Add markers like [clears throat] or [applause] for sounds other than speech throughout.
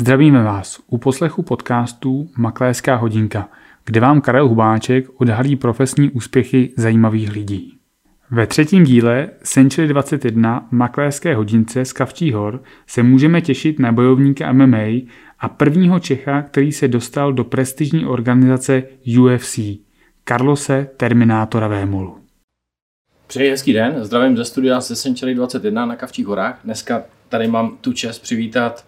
Zdravíme vás u poslechu podcastu Makléřská hodinka, kde vám Karel Hubáček odhalí profesní úspěchy zajímavých lidí. Ve třetím díle Century 21 Makléřské hodince z Kavčí hor se můžeme těšit na bojovníka MMA a prvního Čecha, který se dostal do prestižní organizace UFC, Carlose Terminátora Vémolu. Přeji hezký den, zdravím ze studia ze Century 21 na Kavčích horách. Dneska tady mám tu čest přivítat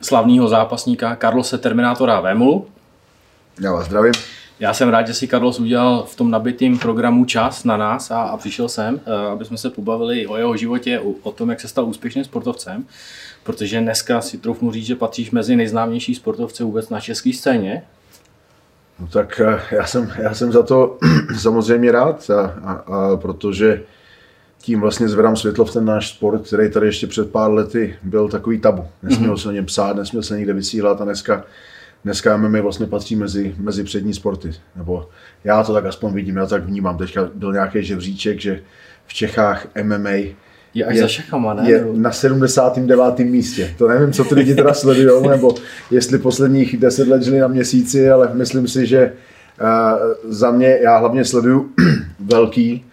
slavného zápasníka Carlose Terminátora Vémolu. Já vás zdravím. Já jsem rád, že si Carlos udělal v tom nabitém programu čas na nás a, a přišel sem, eh, aby jsme se pobavili o jeho životě, o, o tom, jak se stal úspěšným sportovcem, protože dneska si troufnu říct, že patříš mezi nejznámější sportovce vůbec na české scéně. No tak eh, já jsem, já jsem za to [clears throat] samozřejmě rád, a, a, a protože tím vlastně zvedám světlo v ten náš sport, který tady ještě před pár lety byl takový tabu. Nesměl mm-hmm. se o něm psát, nesměl se někde vysílat a dneska, dneska MMA vlastně patří mezi, mezi přední sporty. Nebo já to tak aspoň vidím, já tak vnímám. Teďka byl nějaký žebříček, že v Čechách MMA je až je, za šachama, ne? Je na 79. místě. To nevím, co ty lidi teda sledují, [laughs] nebo jestli posledních 10 let žili na měsíci, ale myslím si, že uh, za mě, já hlavně sleduju [clears throat] velký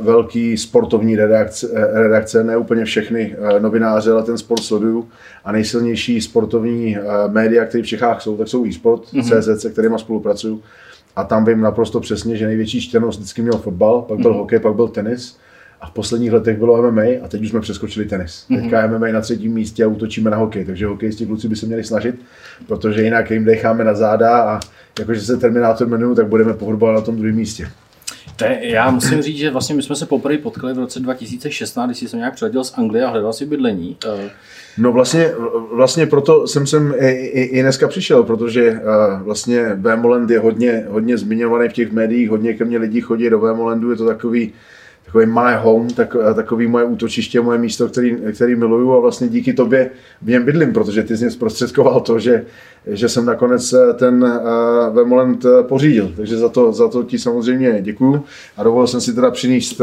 velký sportovní redakce, redakce, ne úplně všechny uh, novináře, ale ten sport sleduju. A nejsilnější sportovní média, které v Čechách jsou, tak jsou eSport, mm-hmm. CZ, se kterými spolupracuju. A tam vím naprosto přesně, že největší čtenost vždycky měl fotbal, pak byl mm-hmm. hokej, pak byl tenis. A v posledních letech bylo MMA a teď už jsme přeskočili tenis. Mm-hmm. Teďka MMA na třetím místě a útočíme na hokej, takže hokejisti kluci by se měli snažit, protože jinak jim decháme na záda a jakože se Terminátor jmenuju, tak budeme po na tom druhém místě. To je, já musím říct, že vlastně my jsme se poprvé potkali v roce 2016, když jsem nějak přiletěl z Anglie a hledal si bydlení. Eh, no vlastně, vlastně proto jsem sem i, i, i dneska přišel, protože uh, vlastně Vémoland je hodně, hodně zmiňovaný v těch médiích, hodně ke mně lidí chodí do Vémolandu, je to takový takový my home, tak, takový moje útočiště, moje místo, který, který miluju a vlastně díky tobě v něm bydlím, protože ty jsi mě zprostředkoval to, že, že jsem nakonec eh, ten uh, Vermont eh, pořídil. Takže za to, za to ti samozřejmě děkuju a dovolil jsem si teda přinést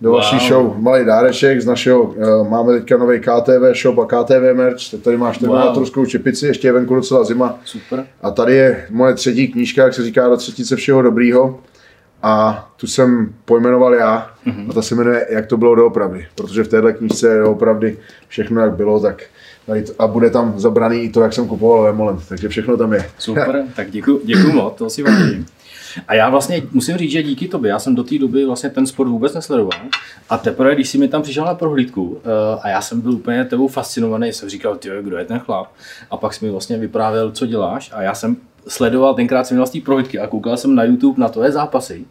do wow. vaší show malý dáreček z našeho, uh, máme teďka nový KTV shop a KTV merch, tady máš terminátorskou wow. čepici, ještě je venku docela zima. Super. A tady je moje třetí knížka, jak se říká do třetice všeho dobrýho a tu jsem pojmenoval já mm-hmm. a ta se jmenuje Jak to bylo doopravdy, protože v téhle knížce je doopravdy všechno jak bylo, tak a bude tam zabraný i to, jak jsem kupoval Lemolent, takže všechno tam je. Super, tak děkuji děkuji moc, to si vážím. A já vlastně musím říct, že díky tobě, já jsem do té doby vlastně ten sport vůbec nesledoval. A teprve, když jsi mi tam přišel na prohlídku uh, a já jsem byl úplně tebou fascinovaný, jsem říkal, ty, kdo je ten chlap? A pak jsi mi vlastně vyprávěl, co děláš a já jsem sledoval, tenkrát jsem měl z té prohlídky a koukal jsem na YouTube na tvoje zápasy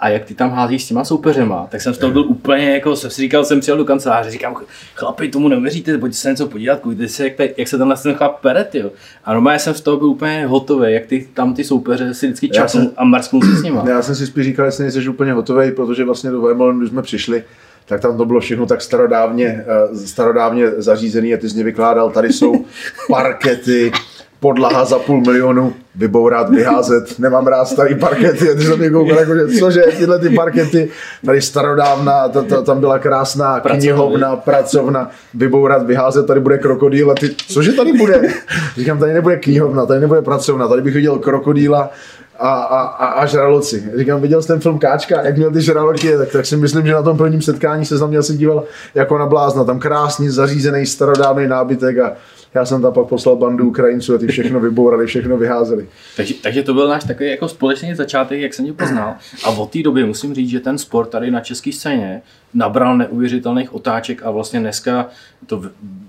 a jak ty tam házíš s těma soupeřema, tak jsem z toho byl úplně jako, jsem si říkal, jsem přijel do kanceláře, říkám, chlapi, tomu neuvěříte, pojďte se něco podívat, koukejte se, jak, jak se tenhle ten chlap pere, tyjo. A normálně jsem z toho byl úplně hotový, jak ty, tam ty soupeře si vždycky čapnou a mrsknou si s nima. Já jsem si spíš říkal, jestli nejsi úplně hotový, protože vlastně do Weimar, když jsme přišli, tak tam to bylo všechno tak starodávně, eh, starodávně zařízené a ty z ně vykládal, tady jsou [laughs] parkety, podlaha za půl milionu, vybourat, vyházet, nemám rád starý parkety, ty jsem mě koukal, jako, že cože, tyhle ty parkety, tady starodávna, ta, ta, tam byla krásná knihovna, pracovna, vybourat, vyházet, tady bude krokodýl a ty, cože tady bude? Říkám, tady nebude knihovna, tady nebude pracovna, tady bych viděl krokodýla, a, a, a, a žraloci. Říkám, viděl jsi ten film Káčka, jak měl ty žraloky, tak, tak si myslím, že na tom prvním setkání se za mě asi díval jako na blázna. Tam krásný zařízený starodávný nábytek a já jsem tam pak poslal bandu Ukrajinců a ty všechno vybourali, všechno vyházeli. Takže, takže to byl náš takový jako společný začátek, jak jsem tě poznal. A od té doby musím říct, že ten sport tady na české scéně nabral neuvěřitelných otáček a vlastně dneska to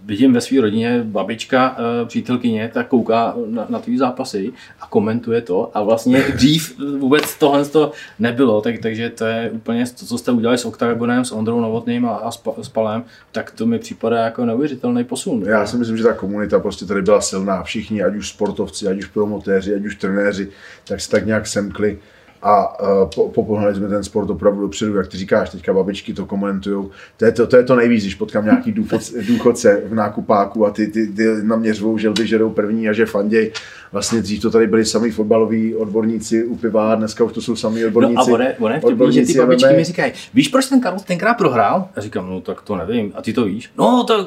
vidím ve své rodině, babička, eh, přítelkyně, tak kouká na, na tvý zápasy a komentuje to a vlastně [laughs] dřív vůbec tohle to nebylo, tak, takže to je úplně to, co jste udělali s Octagonem, s Ondrou Novotným a, a s Palem, tak to mi připadá jako neuvěřitelný posun. Já si myslím, že ta komunita prostě tady byla silná, všichni, ať už sportovci, ať už promotéři, ať už trenéři, tak se tak nějak semkli a uh, popohnali jsme ten sport opravdu dopředu, jak ty říkáš, teďka babičky to komentují. To je to, to, je to nejvíc, když potkám nějaký důchodce, [laughs] důchodce v nákupáku a ty, ty, ty na mě řvou, že ldy žerou první a že fanděj. Vlastně dřív to tady byli sami fotbaloví odborníci u piva, dneska už to jsou sami odborníci. No a one, one vtipný, že ty babičky mi říkají, víš, proč ten Karol tenkrát prohrál? A říkám, no tak to nevím. A ty to víš? No tak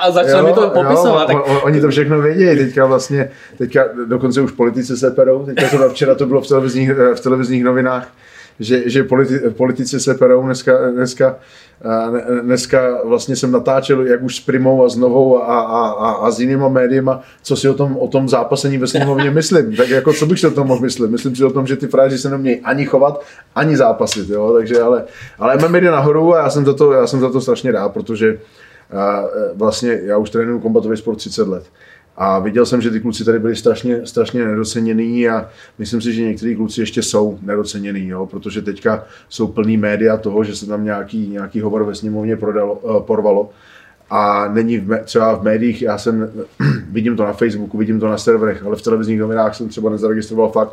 a začal mi to popisovat. Jo, tak... oni to všechno vědí, teďka vlastně, teďka dokonce už politici se perou, teďka to včera to bylo v televizních, v televizních novinách, že, že politi, politici se perou dneska, dneska, dneska vlastně jsem natáčel jak už s Primou a s Novou a, a, a, a s jinýma médiama, co si o tom, o tom zápasení ve sněmovně [laughs] myslím. Tak jako co bych si o tom mohl myslet? Myslím si o tom, že ty fráži se nemějí ani chovat, ani zápasit. Jo? Takže ale, ale MMA jde nahoru a já jsem za to, já jsem za to strašně rád, protože vlastně já už trénuju kombatový sport 30 let. A viděl jsem, že ty kluci tady byli strašně, strašně nedoceněný a myslím si, že někteří kluci ještě jsou nedoceněný, jo, protože teďka jsou plný média toho, že se tam nějaký, nějaký hovor ve sněmovně prodalo, uh, porvalo. A není v, třeba v médiích, já jsem, [clears throat] vidím to na Facebooku, vidím to na serverech, ale v televizních novinách jsem třeba nezaregistroval fakt,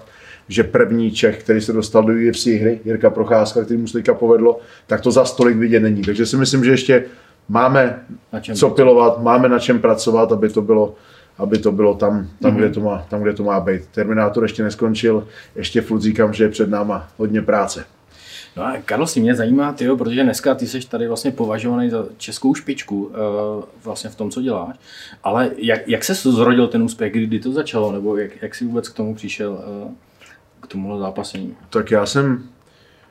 že první Čech, který se dostal do UFC hry, Jirka Procházka, který mu se teďka povedlo, tak to za stolik vidět není. Takže si myslím, že ještě máme co pilovat, máme na čem pracovat, aby to bylo aby to bylo tam, tam, mm-hmm. kde, to má, tam kde to má být. Terminátor ještě neskončil, ještě furt říkám, že je před náma hodně práce. No a Karlo, si mě zajímá, tyjo, protože dneska ty jsi tady vlastně považovaný za českou špičku uh, vlastně v tom, co děláš. Ale jak, jak se zrodil ten úspěch, kdy to začalo, nebo jak, jak jsi vůbec k tomu přišel, uh, k tomuhle zápasení? Tak já jsem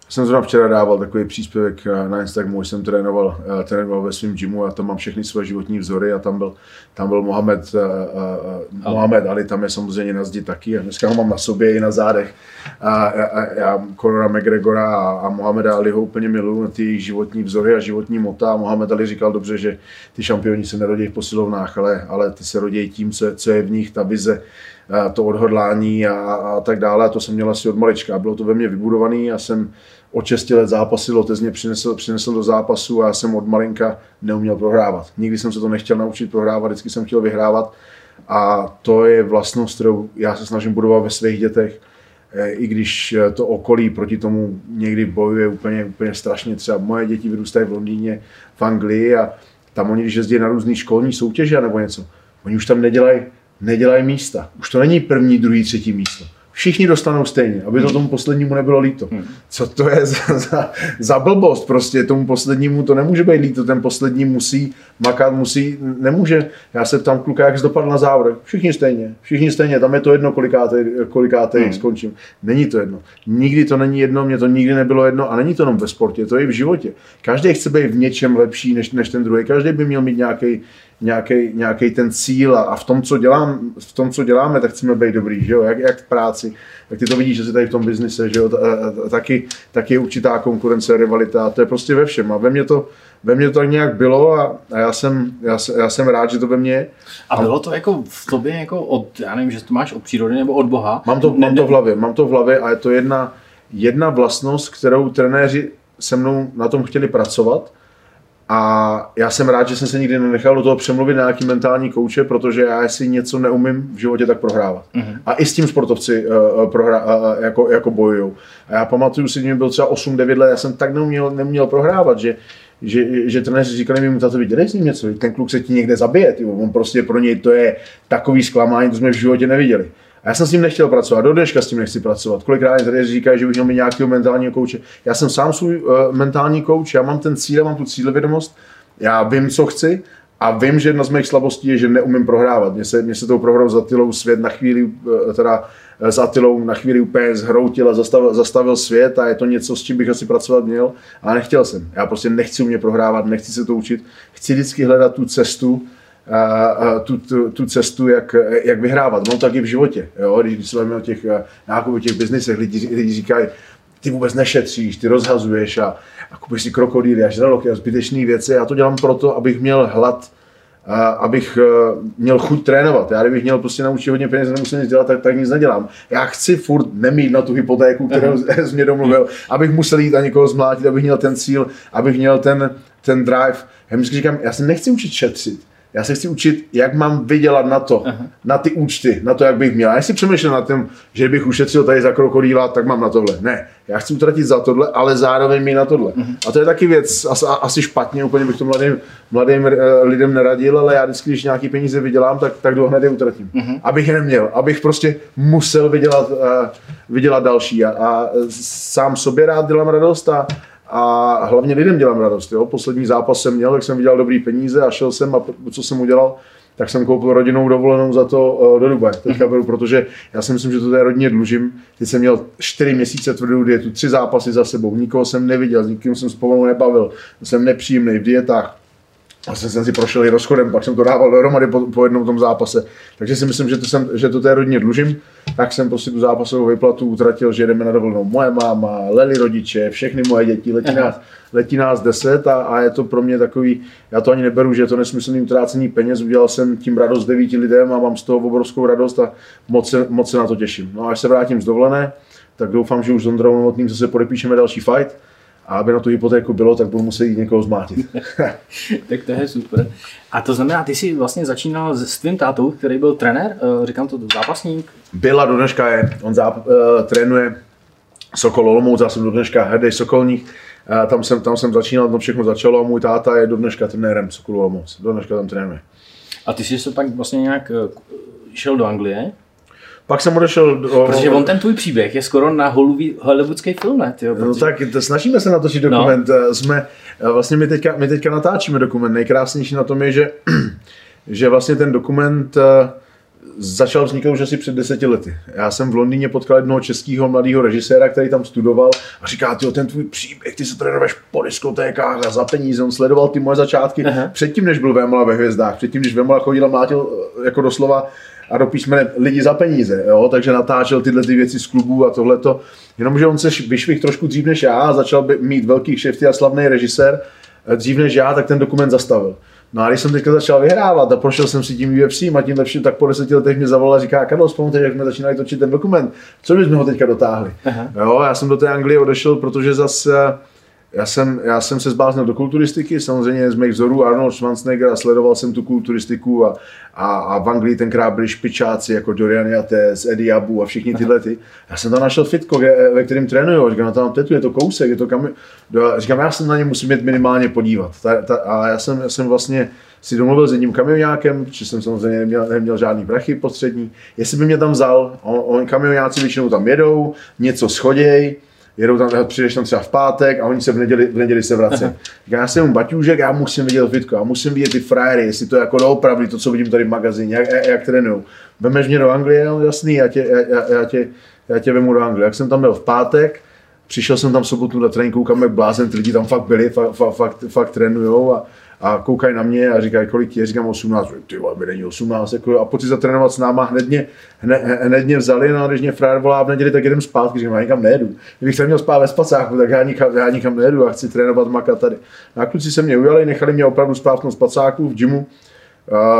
jsem zrovna včera dával takový příspěvek eh, na Instagramu, jsem trénoval, eh, trénoval ve svém gymu a tam mám všechny své životní vzory a tam byl, tam byl Mohamed, uh, Mohamed Ali, tam je samozřejmě na zdi taky a dneska ho mám na sobě i na zádech. A, a, a já Conora McGregora a, a Mohameda Ali ho úplně miluju ty jejich životní vzory a životní mota. A Mohamed Ali říkal dobře, že ty šampioni se nerodí v posilovnách, ale, ale ty se rodí tím, co, co je v nich, ta vize, to odhodlání a, a tak dále. A to jsem měl asi od malička. Bylo to ve mně vybudovaný. Já jsem od 6 let zápasil, otec mě přinesl, přinesl do zápasu a já jsem od malinka neuměl prohrávat. Nikdy jsem se to nechtěl naučit prohrávat, vždycky jsem chtěl vyhrávat a to je vlastnost, kterou já se snažím budovat ve svých dětech, e, i když to okolí proti tomu někdy bojuje úplně, úplně strašně. Třeba moje děti vyrůstají v Londýně, v Anglii a tam oni, když jezdí na různé školní soutěže nebo něco, oni už tam nedělají nedělají místa. Už to není první, druhý, třetí místo všichni dostanou stejně, aby to tomu poslednímu nebylo líto. Hmm. Co to je [laughs] za, za, za blbost? Prostě tomu poslednímu to nemůže být líto, ten poslední musí makat, musí, nemůže. Já se tam kluka, jak dopadl na závod. Všichni stejně, všichni stejně, tam je to jedno, kolikáté, kolikáté hmm. skončím. Není to jedno. Nikdy to není jedno, mě to nikdy nebylo jedno a není to jenom ve sportě, to je i v životě. Každý chce být v něčem lepší než, než ten druhý, každý by měl mít nějaký nějaký ten cíl a, v, tom, co dělám, v tom, co děláme, tak chceme být dobrý, že jo? Jak, jak v práci, tak ty to vidíš, že jsi tady v tom biznise, že jo? Taky, taky je určitá konkurence, rivalita, to je prostě ve všem a ve mně to, ve mně to tak nějak bylo a, a já, jsem, já, já, jsem rád, že to ve mně. A bylo to jako v tobě jako od, já nevím, že to máš od přírody nebo od Boha? Mám to, ne, mám to v hlavě, mám to v hlavě a je to jedna, jedna vlastnost, kterou trenéři se mnou na tom chtěli pracovat a já jsem rád, že jsem se nikdy nenechal do toho přemluvit na nějaký mentální kouče, protože já si něco neumím v životě tak prohrávat. Mm-hmm. A i s tím sportovci uh, prohra, uh, jako, jako bojují. A já pamatuju si, že mi byl třeba 8-9 let, já jsem tak neuměl, neměl prohrávat, že že, že trenéři říkali mi, tato dělej s ním něco, ten kluk se ti někde zabije, tyvo. on prostě pro něj to je takový zklamání, to jsme v životě neviděli. Já jsem s tím nechtěl pracovat, do dneška s tím nechci pracovat. Kolikrát tady říkají, že bych měl mít nějakého mentálního kouče. Já jsem sám svůj uh, mentální kouč, já mám ten cíl, mám tu cílevědomost, já vím, co chci a vím, že jedna z mých slabostí je, že neumím prohrávat. Mně se, mě se tou prohrou za Tylou svět na chvíli, uh, teda uh, za Tylou na chvíli úplně zhroutil a zastavil, zastavil svět a je to něco, s čím bych asi pracovat měl, ale nechtěl jsem. Já prostě nechci mě prohrávat, nechci se to učit. Chci vždycky hledat tu cestu, tu, tu, tu cestu, jak, jak vyhrávat. No tak i v životě. Jo? Když se o těch nákupech, těch biznesech, lidi, lidi říkají, ty vůbec nešetříš, ty rozhazuješ a, a kupuješ si krokodýly a žraloky a zbytečné věci. Já to dělám proto, abych měl hlad, a abych měl chuť trénovat. Já kdybych měl prostě naučit hodně peněz, nemusím nic dělat, tak, tak nic nedělám. Já chci furt nemít na tu hypotéku, kterou jsi mě domluvil, abych musel jít a někoho zmlátit, abych měl ten cíl, abych měl ten, ten drive. Já mi říkám, já se nechci učit šetřit Já se chci učit, jak mám vydělat na to, Aha. na ty účty, na to, jak bych měl. Já si přemýšlel na tom, že bych ušetřil tady za krokodýla, tak mám na tohle. Ne, já chci utratit za tohle, ale zároveň mi na tohle. Uh-huh. A to je taky věc, asi, asi špatně, úplně bych to mladým, mladým uh, lidem neradil, ale já vždycky, když nějaký peníze vydělám, tak, tak jdu hned je utratím. Uh-huh. Abych je neměl, abych prostě musel vydělat, uh, vydělat další. A, a sám sobě rád dělám radost a, a hlavně lidem dělám radost. Jo? Poslední zápas jsem měl, tak jsem vydělal dobrý peníze a šel jsem a co jsem udělal, tak jsem koupil rodinnou dovolenou za to uh, do Dubaje. Teďka beru, protože já si myslím, že to je rodině dlužím. Teď jsem měl čtyři měsíce tvrdou dietu, tři zápasy za sebou, nikoho jsem neviděl, s nikým jsem spolu nebavil, jsem nepříjemný v dietách Vlastně jsem si prošel i rozchodem, pak jsem to dával dohromady po, po jednom tom zápase. Takže si myslím, že to, jsem, že to té rodině dlužím. Tak jsem prostě tu zápasovou vyplatu utratil, že jdeme na dovolenou. Moje máma, Leli rodiče, všechny moje děti, letí nás, letí nás deset a, a, je to pro mě takový, já to ani neberu, že je to nesmyslný utrácení peněz. Udělal jsem tím radost devíti lidem a mám z toho obrovskou radost a moc se, moc se na to těším. No a až se vrátím z dovolené, tak doufám, že už s Ondrou Novotným zase podepíšeme další fight a aby na tu hypotéku bylo, tak budu muset jít někoho zmátit. [laughs] tak to je super. A to znamená, ty jsi vlastně začínal s tvým tátou, který byl trenér, eh, říkám to zápasník? Byla do dneška je, on záp, uh, trénuje Sokol Olomouc, já jsem do dneška hrdý Sokolník, uh, tam jsem, tam jsem začínal, tam všechno začalo a můj táta je do dneška trenérem Sokol Olomouc, do dneška tam trénuje. A ty jsi se pak vlastně nějak šel do Anglie? Pak jsem odešel do... Protože on ten tvůj příběh je skoro na hollywoodský film, ne? Tyjo, protože... No tak to snažíme se natočit dokument. No. Jsme, eh, vlastně my teďka, my teďka natáčíme dokument. Nejkrásnější na tom je, že, [clears throat] že vlastně ten dokument eh, začal vznikat už asi před deseti lety. Já jsem v Londýně potkal jednoho českého mladého režiséra, který tam studoval a říká, ty ten tvůj příběh, ty se trénuješ po diskotékách a za peníze. On sledoval ty moje začátky Aha. předtím, než byl Vémola ve hvězdách, předtím, když Vémola chodil a mlátil jako doslova a do písmene lidi za peníze, jo? takže natáčel tyhle ty věci z klubů a tohleto. Jenomže on se vyšvih trošku dřív než já a začal by mít velký kšefty a slavný režisér eh, dřív než já, tak ten dokument zastavil. No a když jsem teďka začal vyhrávat a prošel jsem si tím UFC a tím lepším, tak po deseti letech mě zavolal a říká, Karlo, vzpomněte, jak jsme začínali točit ten dokument, co bychom ho teďka dotáhli. Aha. Jo, já jsem do té Anglie odešel, protože zase já jsem, já jsem se zbláznil do kulturistiky, samozřejmě z mých vzorů Arnold Schwarzenegger a sledoval jsem tu kulturistiku a, a, a v Anglii tenkrát byli špičáci jako Dorian Yates, Eddie Abu a všichni tyhle ty. Já jsem tam našel fitko, ve kterým trénuju, říkám, no tam tetu, je to kousek, je to kam... Říkám, já se na ně musím jít minimálně podívat. Ta, ta, a já jsem, já jsem vlastně si domluvil s jedním kamionákem, že jsem samozřejmě neměl, neměl žádný prachy postřední, jestli by mě tam vzal, on, on kamionáci většinou tam jedou, něco schoděj, jedou tam, přijdeš tam třeba v pátek a oni se v neděli, v neděli se vrací. Já jsem baťůžek, já musím vidět fitko, já musím vidět ty frajery, jestli to je jako doopravdy, to, co vidím tady v magazíně, jak, jak trénují. Vemeš mě do Anglie, no jasný, já tě, já, já, tě, já tě vemu do Anglie. Jak jsem tam byl v pátek, přišel jsem tam v sobotu na tréninku, kam jak blázen, ty lidi tam fakt byli, fakt, fakt, fakt, fakt trénujou a, a koukají na mě a říkají, kolik je, říkám 18, ty vole, není 18, jako, a pojď si zatrénovat s náma, hned mě, hned, hned mě vzali, no a když mě frajer volá v neděli, tak jdem zpátky, říkám, já nikam nejedu. Kdybych se měl spát ve spacáku, tak já nikam, já nikam nejedu a chci trénovat maka tady. A kluci se mě ujali, nechali mě opravdu spát v tom spacáku v gymu,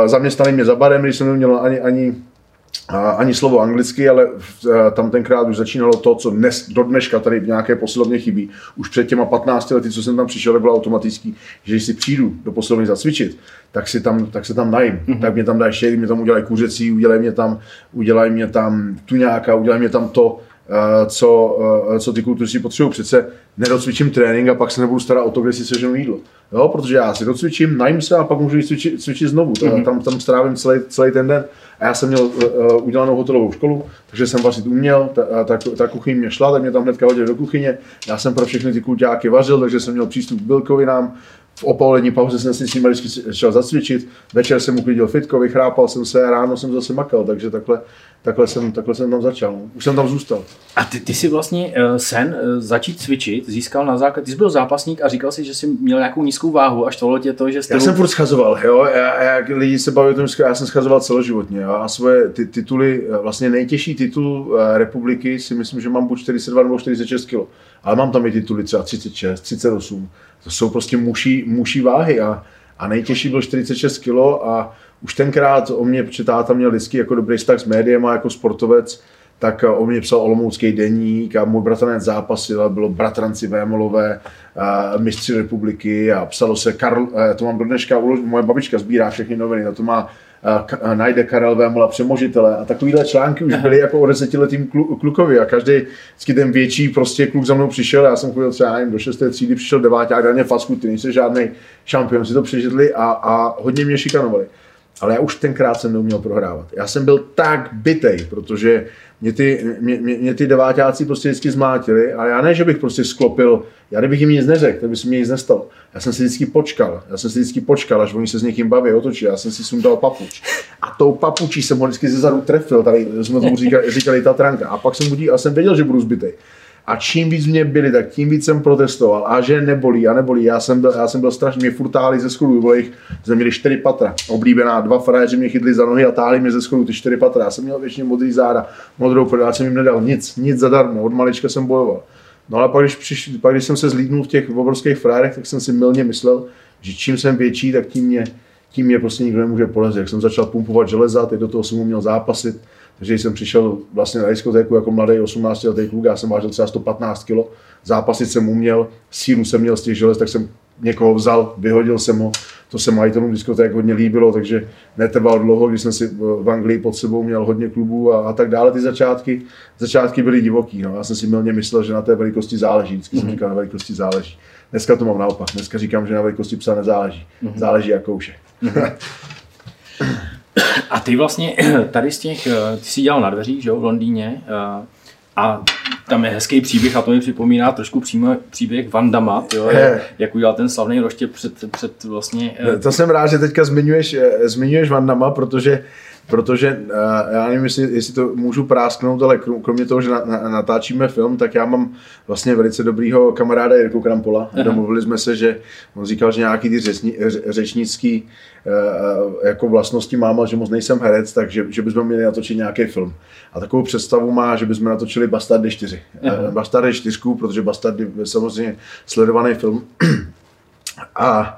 zaměstnali mě za barem, když jsem neměl ani, ani ani slovo anglicky, ale e, tam tenkrát už začínalo to, co dnes, do dneška tady v nějaké posilovně chybí. Už před těma 15 lety, co jsem tam přišel, bylo automatický, že když si přijdu do posilovny zacvičit, tak, si tam, tak se tam najím. Mm-hmm. Tak mě tam dají šejk, mě tam udělají kuřecí, udělají mě tam, udělají mě tam tuňáka, udělají mě tam to, co, e, co ty kultury potřebují. Přece nedocvičím trénink a pak se nebudu starat o to, kde si seženu jídlo. Jo, protože já si docvičím, najím se a pak můžu cvičit, cvičit znovu. Mm-hmm. Tam, tam strávím celý, celý ten den. A já jsem měl uh, udělanou hotelovou školu, takže jsem vařit uměl, ta, ta, ta kuchyň mě šla, tak mě tam hnedka hodili do kuchyně. Já jsem pro všechny ty kulťáky vařil, takže jsem měl přístup k bílkovinám. V opolední pauze jsem si s nimi vždycky šel zacvičit, večer jsem uklidil fitko, vychrápal jsem se a ráno jsem zase makal, takže takhle, takhle, jsem, takhle jsem tam začal. Už jsem tam zůstal. A ty, ty jsi vlastně uh, sen uh, začít cvičit získal na základě, ty jsi byl zápasník a říkal si, že jsi měl nějakou nízkou váhu, až tohle tě to, že jsi... Já jsem furt schazoval, jo, já, jak lidi se baví o tom, já jsem schazoval celoživotně, jo, a svoje ty, tituly, eh, vlastně nejtěžší titul republiky si myslím, že mám buď 42 nebo 46 kg, ale mám tam i tituly třeba 36, 38, to jsou prostě muší, muší váhy a, a nejtěžší byl 46 kg a už tenkrát o mě, protože táta měl vždycky jako dobrý vztah s médiem a jako sportovec, tak on mě psal Olomoucký deník a můj bratranec zápasil a bylo bratranci Vémolové, mistři republiky a psalo se Karl, to mám do dneška, moje babička sbírá všechny noviny, na to má najde Karel Vémola přemožitele a takovýhle články už byly jako o desetiletým klukovi a každý vždycky ten větší prostě kluk za mnou přišel, já jsem chodil třeba nevím, do šesté třídy, přišel devátě a dal mě fasku, ty nejsi žádný šampion, si to přežitli a, a hodně mě šikanovali. Ale já už tenkrát jsem neuměl prohrávat. Já jsem byl tak bitej, protože mě ty, mě, mě, mě ty devátáci prostě vždycky zmátili a já ne, že bych prostě sklopil, já kdybych jim nic neřekl, tak by se mi nic nestalo. Já jsem si vždycky počkal, já jsem si vždycky počkal, až oni se s někým baví, otočí, já jsem si sundal papuč. A tou papučí jsem ho vždycky ze zadu trefil, tady jsme tomu říkali, říkali Tatranka. A pak jsem budí, a jsem věděl, že budu zbytej. A čím víc mě byli, tak tím víc jsem protestoval. A že nebolí, a nebolí. Já jsem byl, já jsem byl strašně, mě furt táhli ze schodu, bylo jich, jsme měli čtyři patra. Oblíbená, dva frajeři mě chytli za nohy a táhli mě ze schodu ty čtyři patra. Já jsem měl většině modrý záda, modrou prdel, já jsem jim nedal nic, nic zadarmo, od malička jsem bojoval. No ale pak když, přišli, pak, když jsem se zlídnul v těch obrovských frajerech, tak jsem si milně myslel, že čím jsem větší, tak tím mě, tím mě prostě nikdo nemůže polezit. Jak jsem začal pumpovat železa, teď do toho jsem uměl zápasit, takže jsem přišel vlastně na diskotéku jako mladý 18 letý kluk, já jsem vážil třeba 115 kg, zápasit jsem uměl, sílu jsem měl z těch želez, tak jsem někoho vzal, vyhodil jsem ho, to se majitelům diskoték hodně líbilo, takže netrvalo dlouho, když jsem si v Anglii pod sebou měl hodně klubů a, a tak dále. Ty začátky, začátky byly divoký, no. já jsem si milně myslel, že na té velikosti záleží, vždycky mm-hmm. jsem mhm. říkal, na velikosti záleží. Dneska to mám naopak, dneska říkám, že na velikosti psa nezáleží, mm-hmm. záleží jak kouše. Mm-hmm. [laughs] A ty vlastně [clears throat] tady z těch, eh, ty jsi dělal na dveřích, že jo, v Londýně, eh, a tam je hezký příběh a to mi připomíná trošku přímo příběh Van Damme, jo, jak, jak udělal ten slavný roště před, před vlastně... Eh, to jsem rád, že teďka zmiňuješ, zmiňuješ Van Damme, protože protože uh, já nevím, jestli, jestli to můžu prásknout, ale kromě toho, že na, na, natáčíme film, tak já mám vlastně velice dobrýho kamaráda Jirku Krampola. Aha. Domluvili jsme se, že on říkal, že nějaký ty řečni, řečnický uh, jako vlastnosti mám, ale že moc nejsem herec, takže že bychom měli natočit nějaký film. A takovou představu má, že bychom natočili Bastardy 4. Uh, Bastardy 4, protože Bastardy je samozřejmě sledovaný film. [clears throat] a,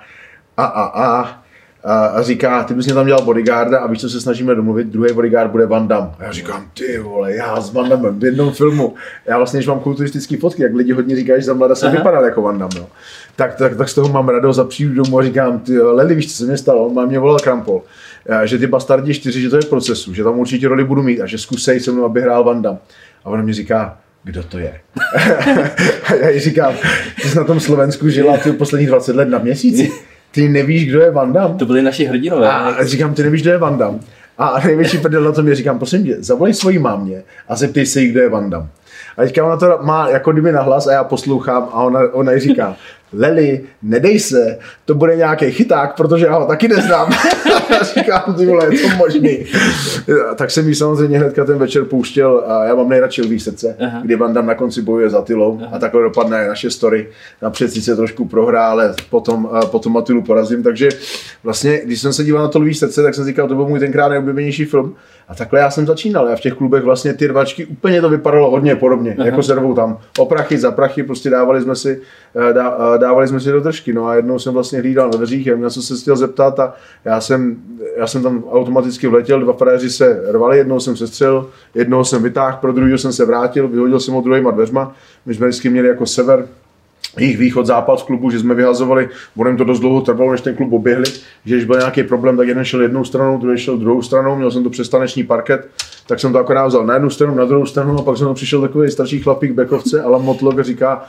a, a, a a, a říká, ty bys mě tam dělal bodyguarda a víš, co se snažíme domluvit, druhý bodyguard bude Van Damme. A já říkám, ty vole, já s Van Damme v jednom filmu. Já vlastně, když mám kulturistické fotky, jak lidi hodně říkají, že za mlada jsem vypadal jako Van Damme, no. tak, tak, tak, z toho mám radost a přijdu domů a říkám, ty Leli, víš, co se mi stalo, on mě volal Krampol, že ty Bastardi 4, že to je procesu, že tam určitě roli budu mít a že zkusej se mnou, aby hrál Van Damme. A on mi říká, kdo to je? [laughs] a já jí říkám, ty jsi na tom Slovensku žila ty posledních 20 let na měsíci ty nevíš, kdo je Van Damme. To byli naši hrdinové. A říkám, ty nevíš, kdo je Van Damme. A největší prdel na tom je, říkám, prosím tě, zavolej svojí mámě a zeptej se jí, kdo je Van Damme. A teďka ona to má jako kdyby nahlas a já poslouchám a ona, ona říká, Leli, nedej se, to bude nějaký chyták, protože já ho taky neznám. [laughs] já říkám, ty vole, je to možný. tak jsem jí samozřejmě hnedka ten večer pouštěl a já mám nejradši lví srdce, Aha. kdy Van Damme na konci bojuje za Tylou Aha. a takhle dopadne naše story. Napřed se trošku prohrá, ale potom, potom Atilu porazím, takže vlastně, když jsem se díval na to lví srdce, tak jsem říkal, to byl můj tenkrát nejoblíbenější film. A takhle já jsem začínal. Já v těch klubech vlastně ty rvačky úplně to vypadalo hodně podobně, Aha. jako se tam o prachy, za prachy, prostě dávali jsme si, eh, dá, eh, dávali jsme si do držky. No a jednou jsem vlastně hlídal na dveřích, já měl jsem se chtěl zeptat a já jsem, já jsem tam automaticky vletěl, dva frajeři se rvali, jednou jsem se střel, jednou jsem vytáhl, pro druhého jsem se vrátil, vyhodil jsem ho druhýma dveřma. My jsme vždycky měli jako sever, jejich východ, západ v klubu, že jsme vyhazovali, ono to dost dlouho trvalo, než ten klub oběhli, že když byl nějaký problém, tak jeden šel jednou stranou, druhý šel druhou stranou, měl jsem to přestaneční parket, tak jsem to akorát vzal na jednu stranu, na druhou stranu a pak jsem přišel takový starší chlapík bekovce, ale Motlog říká,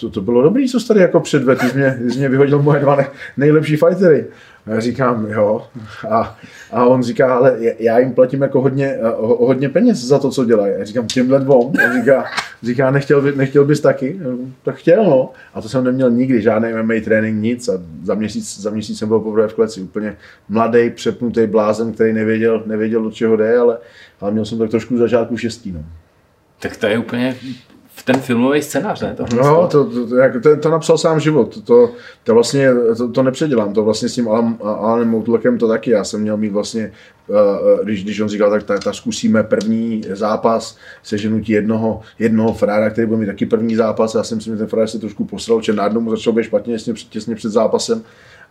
to, to bylo dobrý, co tady jako předved, ty jsi mě, jsi mě vyhodil moje dva nejlepší fightery. A já říkám, jo. A, a on říká, ale já jim platím jako hodně, hodně peněz za to, co dělají. Já říkám, těmhle dvou. A říká, říká nechtěl, by, nechtěl bys taky? Tak chtěl, no. A to jsem neměl nikdy, žádný MMA trénink, nic. A za měsíc, za měsíc jsem byl poprvé v kleci. Úplně mladý, přepnutý blázen, který nevěděl, nevěděl, do čeho jde, ale, ale měl jsem tak trošku začátku štěstí. No. Tak to je úplně ten filmový scénář, ne? Tohle no, to, to, to, to, to, napsal sám život. To, to, to vlastně, to, to nepředělám. To vlastně s tím Alan, Alanem Moutlekem to taky. Já jsem měl mít vlastně, uh, když, když on říkal, tak, tak, tak zkusíme první zápas se ženutí jednoho, jednoho frára, který bude mít taky první zápas. Já jsem si ten frára se trošku posral, že najednou mu začal být špatně těsně, těsně před zápasem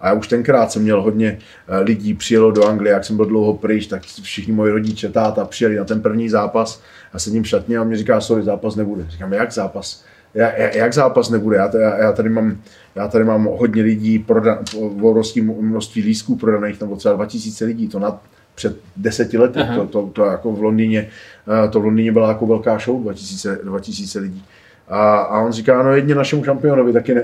A já už tenkrát jsem měl hodně eh, lidí, přijelo do Anglie, jak jsem byl dlouho pryč, tak všichni moji rodiče, táta přijeli na ten první zápas. A sedím v šatně a mi říká, sorry, zápas nebude. Říkám, jak zápas? jak zápas nebude? Já, já, já, tady mám, já tady mám hodně lidí, proda, obrovské množství lístků prodaných, tam třeba 2000 lidí, to na, před deseti lety, to, to, to, jako v Londýně, eh, to v Londýně byla jako velká show, 2000, 2000 lidí. A, a on říká, no jedně našemu šampionovi taky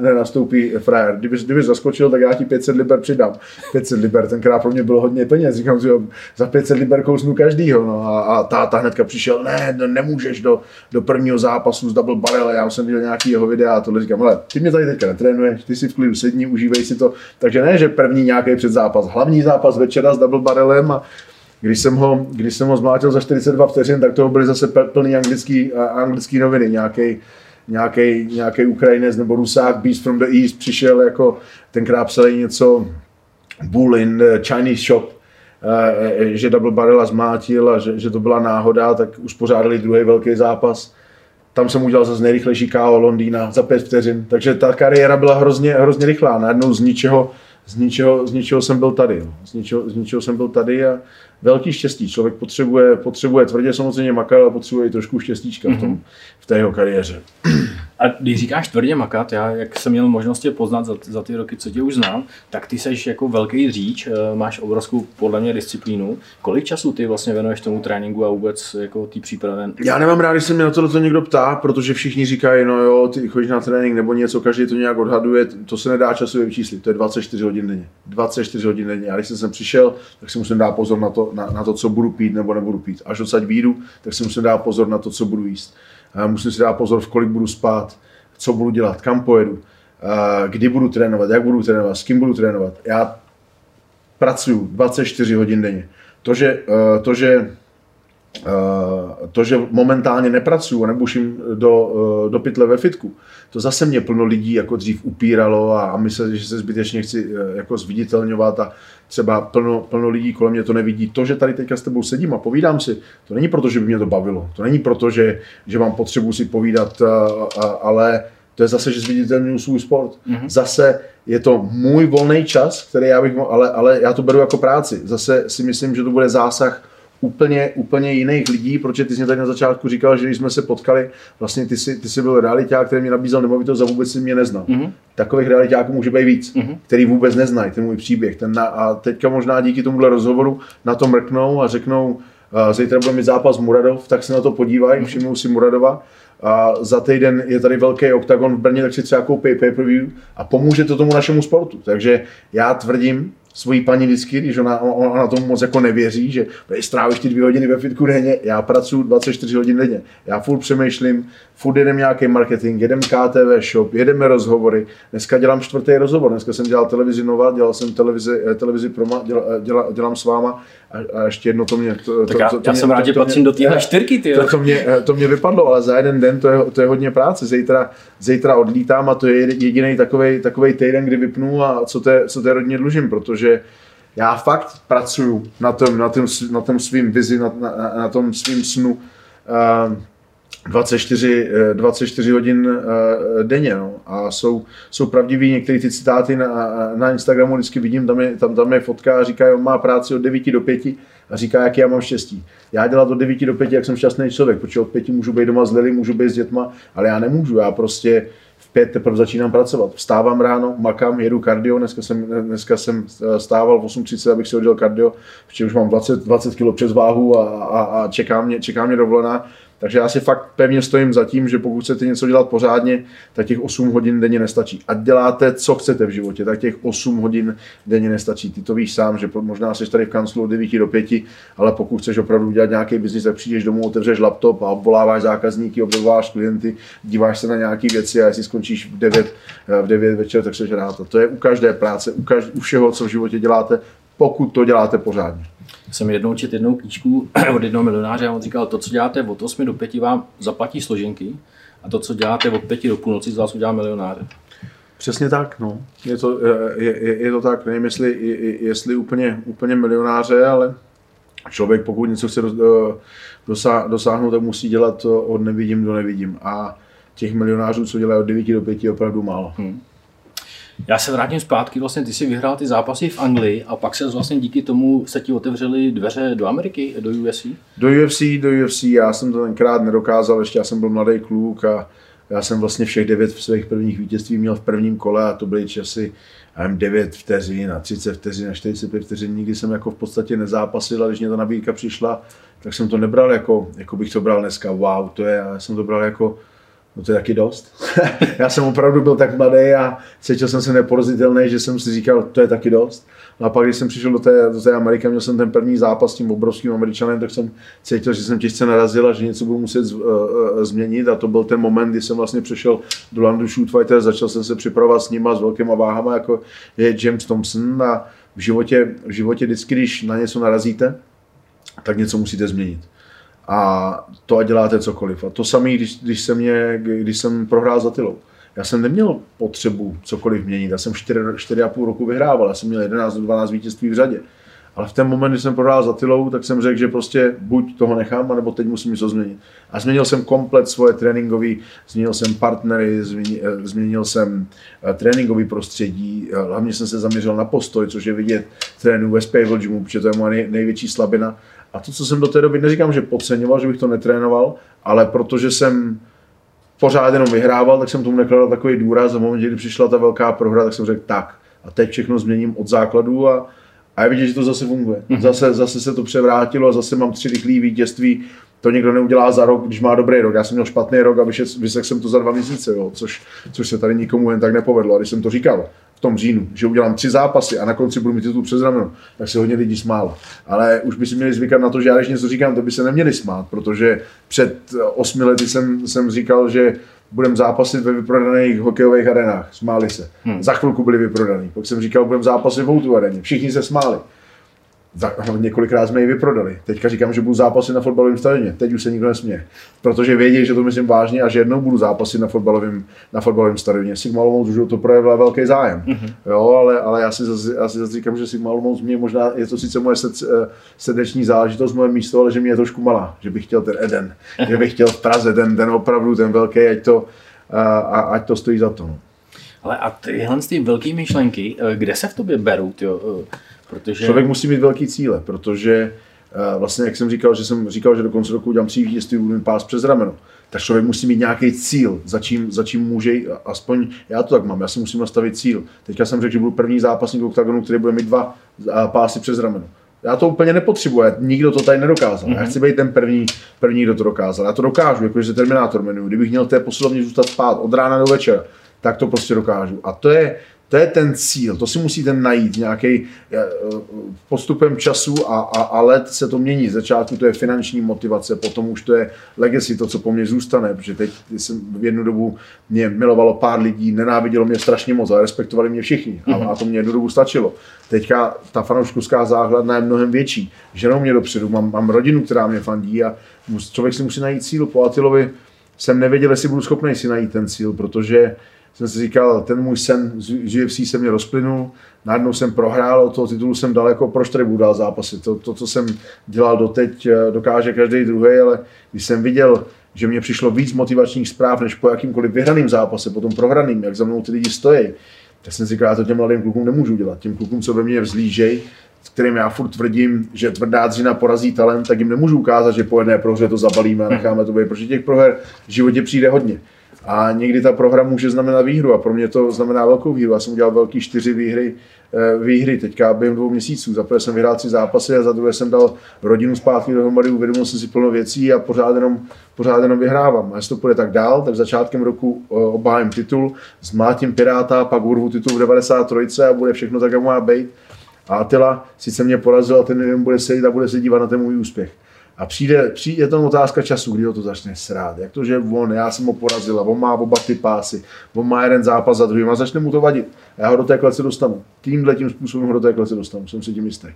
nenastoupí ne, ne, ne frajer. Kdyby, kdyby zaskočil, tak já ti 500 liber přidám. 500 liber, tenkrát pro mě bylo hodně peněz. Říkám si, za 500 liber kousnu každýho. No a, a táta hnedka přišel, ne, no, nemůžeš do, do prvního zápasu s double barrel. Já jsem viděl nějaký jeho videa a tohle říkám, ale ty mě tady teďka netrénuješ, ty si v klidu sedni, užívej si to. Takže ne, že první nějaký předzápas, hlavní zápas večera s double barrelem a, když jsem ho, když jsem ho zmlátil za 42 vteřin, tak toho byly zase plný anglický, anglický noviny, nějaký nějaký, nějaký Ukrajinec nebo Rusák, Beast from the East, přišel jako, tenkrát psali něco Bull in Chinese shop, eh, že Double Barrela zmátil a že, že to byla náhoda, tak uspořádali druhý velký zápas. Tam jsem udělal zase nejrychlejší KO Londýna za pět vteřin, takže ta kariéra byla hrozně, hrozně rychlá. Najednou z ničeho, z ničeho, z ničeho jsem byl tady. Z ničeho, z ničeho jsem byl tady a, velký štěstí. Člověk potřebuje, potřebuje tvrdě samozřejmě makat, ale potřebuje i trošku štěstíčka mm-hmm. v, tom, mhm. v té jeho kariéře. A když říkáš tvrdě makat, já jak jsem měl možnost tě poznat za, za ty roky, co tě už znám, tak ty seš jako velký říč, eh, máš obrovskou podle mě disciplínu. Kolik času ty vlastně věnuješ tomu tréninku a vůbec jako ty přípravě? Já nemám rád, když se mě na to někdo ptá, protože všichni říkají, no jo, ty chodíš na trénink nebo něco, každý to nějak odhaduje, to se nedá časově vyčíslit, to je 24 hodin denně. 24 hodin denně. A když jsem sem přišel, tak si musím dát pozor na to, na, na to, co budu pít nebo nebudu pít. Až odsaď výjdu, tak si musím dát pozor na to, co budu jíst. Musím si dát pozor, v kolik budu spát, co budu dělat, kam pojedu, kdy budu trénovat, jak budu trénovat, s kým budu trénovat. Já pracuji 24 hodin denně. To, že, e, to, že Eh, to, že momentálně nepracuju a nebuším do, eh, do pytle ve fitku, to zase mě plno lidí jako dřív upíralo a, a mysleli, že se zbytečně chci eh, jako zviditelňovat a třeba plno, plno lidí kolem mě to nevidí. To, že tady teďka s tebou sedím a povídám si, to není proto, že by mě to bavilo. To není proto, že, že mám potřebu si povídat, ale to je zase, že zviditelňuji svůj sport. Mm-hmm. Zase je to můj volný čas, který já bych, ale, ale já to beru jako práci. Zase si myslím, že to bude zásah úplně, úplně jiných lidí, protože ty jsi mě tady na začátku říkal, že když jsme se potkali, vlastně ty jsi, ty jsi byl realiták, který mě nabízel nemovitost a vůbec si mě neznal. Mm-hmm. Takových realitáků může být víc, mm-hmm. který vůbec neznají ten můj příběh. Ten na, a teďka možná díky tomuhle rozhovoru na to mrknou a řeknou, uh, zítra bude mít zápas Muradov, tak se na to podívají, mm-hmm. všimnou si Muradova. A za týden je tady velký oktagon v Brně, tak si třeba koupí pay-per-view a pomůže to tomu našemu sportu. Takže já tvrdím, svojí paní vždycky, když ona, ona tomu moc jako nevěří, že strávíš ty dvě hodiny ve fitku denně, já pracuji 24 hodin denně. Já furt přemýšlím, furt jedem nějaký marketing, jedem KTV shop, jedeme rozhovory. Dneska dělám čtvrtý rozhovor, dneska jsem dělal televizi Nova, dělal jsem televizi, eh, televizi Proma, dělal, eh, dělal, dělám s váma a, a ještě jedno to mě... To, tak já, to, to, já mě, jsem rád, že patřím do téhle čtyřky, ty to, to, mě, eh, to mě vypadlo, ale za jeden den to je, to je hodně práce. Zítra, zítra odlítám a to je jediný takový takový týden, kdy vypnu a co té, co té rodině dlužím, protože já fakt pracuju na tom, na tom, na tom svým vizi, na, na, na tom svým snu. Uh, 24, 24 hodin uh, denně. No. A jsou, jsou pravdivý některé ty citáty na, na Instagramu, vždycky vidím, tam je, tam, tam je fotka a říká, on má práci od 9 do 5 a říká, jak já mám štěstí. Já dělat od 9 do 5, jak jsem šťastný člověk, protože od 5 můžu být doma s Lily, můžu být s dětma, ale já nemůžu, já prostě v pět teprve začínám pracovat. Vstávám ráno, makám, jedu kardio, dneska jsem, dneska jsem eh, stával v 8.30, abych si oddělal kardio, protože už mám 20, 20 kg přes váhu a, a, a čeká, mě, čeká mě dovolená takže já si fakt pevně stojím za tím, že pokud chcete něco dělat pořádně, tak těch 8 hodin denně nestačí. A děláte, co chcete v životě, tak těch 8 hodin denně nestačí. Ty to víš sám, že možná jsi tady v kanclu od 9 do 5, ale pokud chceš opravdu dělat nějaký biznis, tak přijdeš domů, otevřeš laptop a obvoláváš zákazníky, obvoláváš klienty, díváš se na nějaké věci a jestli skončíš v 9, v 9 večer, tak se rád. A to je u každé práce, u, každé, u všeho, co v životě děláte, pokud to děláte pořádně jsem jednou čet jednou knížku [clears throat] od jednoho milionáře a on říkal, to, co děláte od 8 do 5, vám zaplatí složenky a to, co děláte od 5 do půlnoci, z vás udělá milionáře. Přesně tak, no. Je to, je, je, je to tak, nevím, jestli, jestli úplně, úplně milionáře, ale člověk, pokud něco chce dosáhnout, tak musí dělat od nevidím do nevidím. A těch milionářů, co dělají od 9 do 5, je opravdu málo. Hmm. Já se vrátím zpátky, vlastně ty si vyhrál ty zápasy v Anglii a pak se vlastně díky tomu se ti otevřely dveře do Ameriky, do UFC? Do UFC, do UFC, já jsem to tenkrát nedokázal, ještě já jsem byl mladý kluk a já jsem vlastně všech devět svých prvních vítězství měl v prvním kole a to byly časy nevím, 9 vteřin, na 30 vteřin, na 45 vteřin. Nikdy jsem jako v podstatě nezápasil a když mě ta nabídka přišla, tak jsem to nebral jako, jako bych to bral dneska, wow, to je, já jsem to bral jako, no to je taky dost. [laughs] já jsem opravdu byl tak mladý a cítil jsem se neporozitelný, že jsem si říkal, to je taky dost. No a pak, když jsem přišel do té, do té Ameriky, měl jsem ten první zápas s tím obrovským američanem, tak jsem cítil, že jsem těžce narazil a že něco budu muset z, uh, uh, změnit. A to byl ten moment, kdy jsem vlastně přešel do Landu Shoot Fighter, začal jsem se připravovat s nima s velkýma váhama, jako je James Thompson. A v životě, v životě vždycky, když na něco narazíte, tak něco musíte změnit. A to a děláte cokoliv. A to samé, když, když, jsem mě, když jsem prohrál za Tylou já jsem neměl potřebu cokoliv měnit. Já jsem 4,5 roku vyhrával, já jsem měl 11 12 vítězství v řadě. Ale v ten moment, kdy jsem prohrál za Tylou, tak jsem řekl, že prostě buď toho nechám, nebo teď musím něco změnit. A změnil jsem komplet svoje tréninkové, změnil jsem partnery, eh, změnil jsem eh, tréninkový prostředí, eh, hlavně jsem se zaměřil na postoj, což je vidět trénu ve Spable Gymu, protože to je moje největší slabina. A to, co jsem do té doby, neříkám, že podceňoval, že bych to netrénoval, ale protože jsem pořád jenom vyhrával, tak jsem tomu nekladl takový důraz a v momentě, kdy přišla ta velká prohra, tak jsem řekl tak a teď všechno změním od základu a, a je vidět, že to zase funguje. Mm-hmm. Zase, zase se to převrátilo a zase mám tři rychlé vítězství. To někdo neudělá za rok, když má dobrý rok. Já jsem měl špatný rok a vysek jsem to za dva měsíce, jo, což, což se tady nikomu jen tak nepovedlo. A když jsem to říkal, v tom říjnu, že udělám tři zápasy a na konci budu mít titul přes rameno, tak se hodně lidí smálo. Ale už by si měli zvykat na to, že já když něco říkám, to by se neměli smát, protože před osmi lety jsem, jsem říkal, že budeme zápasit ve vyprodaných hokejových arenách. Smáli se. Hmm. Za chvilku byli vyprodaný. Pak jsem říkal, budeme zápasit v Outu areně. Všichni se smáli. Za, několikrát jsme ji vyprodali. Teďka říkám, že budu zápasit na fotbalovém stadioně. Teď už se nikdo nesměje. Protože vědí, že to myslím vážně a že jednou budu zápasit na fotbalovém, na fotbalovém stadioně. Sigma Olomouc už to projevila velký zájem. Mm-hmm. Jo, ale, ale já, si zase, já si zase říkám, že Sigma Olomouc mě možná, je to sice moje eh, srdeční záležitost, moje místo, ale že mě je trošku malá. Že bych chtěl ten Eden. [laughs] že bych chtěl v Praze ten, ten opravdu, ten velký, ať to, a, a, ať to stojí za to. Ale a tyhle ty velké myšlenky, eh, kde se v tobě berou? Tyjo? Protože... Člověk musí mít velký cíle, protože eh, vlastně, jak jsem říkal, že jsem říkal, že do konce roku udělám tří vítězství, budu mít pás přes rameno. Tak člověk musí mít nějaký cíl, za čím, za čím může, aspoň já to tak mám, já si musím nastavit cíl. Teďka jsem řekl, že budu první zápasník oktagonu, který bude mít dva eh, pásy přes rameno. Já to úplně nepotřebuji, nikdo to tady nedokázal. Mm-hmm. Já mhm. chci být ten první, první, kdo to dokázal. Já to dokážu, jakože se Terminátor jmenuju. Kdybych měl té posilovně zůstat spát od rána do večera, tak to prostě dokážu. A to je, to je ten cíl, to si musíte najít nějaký eh, postupem času a, a, a let se to mění. Z začátku to je finanční motivace, potom už to je legacy, to, co po mně zůstane, protože teď jsem v jednu dobu mě milovalo pár lidí, nenávidělo mě strašně moc, ale respektovali mě všichni a, a to mě jednu dobu stačilo. Teďka ta fanouškovská základna je mnohem větší, ženou mě dopředu, mám, mám rodinu, která mě fandí a člověk si musí najít cíl. Po Atilovi jsem nevěděl, jestli budu schopný si najít ten cíl, protože jsem si říkal, ten můj sen z UFC se mě rozplynul, najednou jsem prohrál, od toho titulu jsem daleko, proč tady budu dál zápasy. To, to, co jsem dělal doteď, eh, dokáže každý druhý, ale když jsem viděl, že mě přišlo víc motivačních zpráv, než po jakýmkoliv vyhraným zápase, potom prohraným, jak za mnou ty lidi stojí, tak jsem si říkal, já to těm mladým klukům nemůžu dělat. Těm klukům, co ve mně vzlížej, kterým já furt tvrdím, že tvrdá dřina porazí talent, tak jim nemůžu ukázat, že po jedné prohře to zabalíme a necháme to být, protože těch proher v životě přijde hodně. A někdy ta prohra může znamenat výhru a pro mě to znamená velkou výhru. Já jsem udělal velký čtyři výhry, eh, výhry teďka během dvou měsíců. Za prvé jsem vyhrál tři zápasy a za druhé jsem dal rodinu zpátky dohromady, uvědomil jsem si plno věcí a pořád jenom, pořád jenom vyhrávám. A jestli to půjde tak dál, tak začátkem roku eh, obhájím titul, zmátím Piráta, pak urvu titul v 93 a bude všechno tak, jak má být. A Atila sice mě porazil a ten nevím, bude sedět a bude se dívat na ten můj úspěch. A přijde, přijde, je to otázka času, kdy ho to začne srát. Jak to, že on, já jsem ho porazil a on má oba ty pásy, on má jeden zápas za druhým a začne mu to vadit. Já ho do té klece dostanu. Tímhle tím způsobem ho do té klece dostanu, jsem si tím jistý.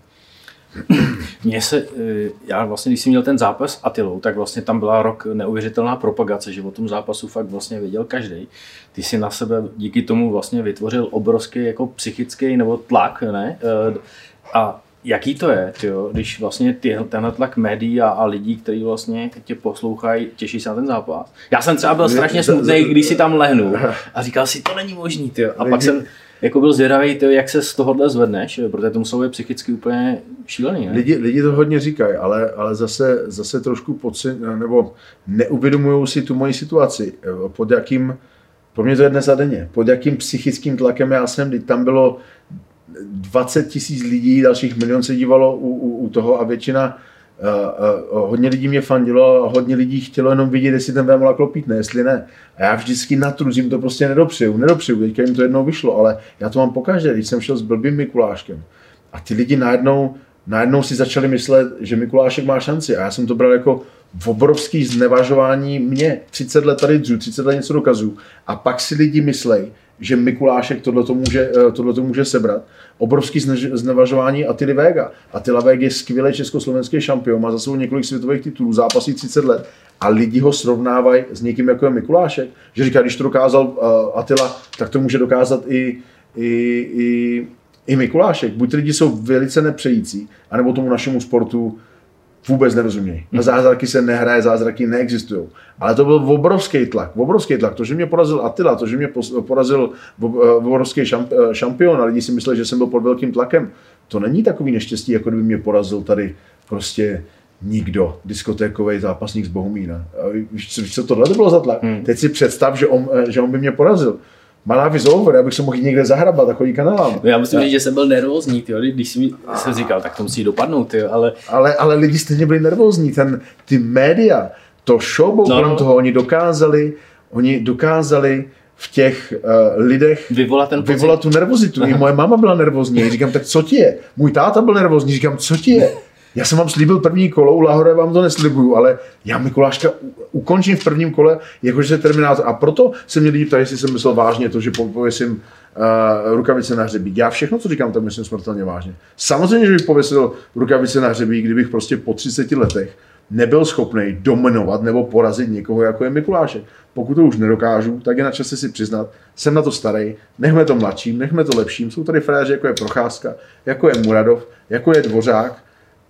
Mně se, eh, já vlastně, když jsem měl ten zápas s Atilou, tak vlastně tam byla rok neuvěřitelná propagace, že o tom zápasu fakt vlastně věděl každý. Ty si na sebe díky tomu vlastně vytvořil obrovský jako psychický nebo tlak, ne? Eh, a jaký to je, tyjo, když vlastně ty, tenhle tlak médií a, a lidí, kteří vlastně tě poslouchají, těší se na ten zápas. Já jsem třeba byl strašně smutný, když si tam lehnu a říkal si, to není možný, tyjo. A pak jsem jako byl zvědavý, tyjo, jak se z tohohle zvedneš, protože to muselo být psychicky úplně šílený. Ne? Lidi, lidi to hodně říkají, ale, ale zase, zase trošku pocit, nebo neuvědomují si tu moji situaci, pod jakým, pro mě to je dnes a denně, pod jakým psychickým tlakem já jsem, tam bylo 20 tisíc lidí, dalších milion se dívalo u, u, u toho a většina, uh, uh, hodně lidí mě fandilo a hodně lidí chtělo jenom vidět, jestli ten Vémola klopítne, jestli ne. A já vždycky na truzím to prostě nedopřeju, nedopřeju, teďka jim to jednou vyšlo, ale já to mám pokaždé, když jsem šel s blbým Mikuláškem. A ty lidi najednou, najednou si začali myslet, že Mikulášek má šanci a já jsem to bral jako obrovský znevažování mě. 30 let tady dřu, 30 let něco dokazu a pak si lidi myslej, že Mikulášek tohle může, eh, může sebrat. Obrovský znevažování Attila Vega. Attila Vega je skvělý československý šampion, má za sebou několik světových titulů, zápasí 30 let a lidi ho srovnávají s někým jako je Mikulášek. Že říká, když to dokázal uh, Attila, tak to může dokázat i, i, i, i Mikulášek. Buď lidi jsou velice nepřející, anebo tomu našemu sportu vůbec nerozumějí. Na zázraky se nehraje, zázraky neexistují. Ale to byl obrovský tlak, obrovský tlak. To, že mě porazil Attila, to, že mě porazil eh, obrovský eh, šampion a lidi si mysleli, že jsem byl pod velkým tlakem, to není takový neštěstí, jako kdyby mě porazil tady prostě nikdo, diskotékový zápasník z Bohumína. Víš, co tohle to bylo za tlak? Hmm. Teď si představ, že on, eh, že on by mě porazil. Malá is over, abych se mohl někde zahrabat a chodí kanálám. No já musím říct, že jsem byl nervózní, tyjo, když jsem, jsem říkal, tak to musí dopadnout, tyjo, ale... ale... Ale lidi stejně byli nervózní, ten, ty média, to show no, no. toho, oni dokázali, oni dokázali v těch uh, lidech vyvolat, ten vyvolat tu nervozitu. Aha. I moje máma byla nervózní. Říkám, tak co ti je? Můj táta byl nervózní. Říkám, co ti je? Já jsem vám slíbil první kolo, u Lahore vám to neslibuju, ale já Mikuláška ukončím v prvním kole, jakože Terminátor. A proto se mě lidi ptají, jestli jsem myslel vážně to, že pověsím uh, rukavice na hřebík. Já všechno, co říkám, tak myslím smrtelně vážně. Samozřejmě, že bych pověsil rukavice na hřebík, kdybych prostě po 30 letech nebyl schopný dominovat nebo porazit někoho, jako je Mikulášek. Pokud to už nedokážu, tak je na čase si přiznat, jsem na to starý, nechme to mladším, nechme to lepším. Jsou tady fréři, jako je Procházka, jako je Muradov, jako je Dvořák,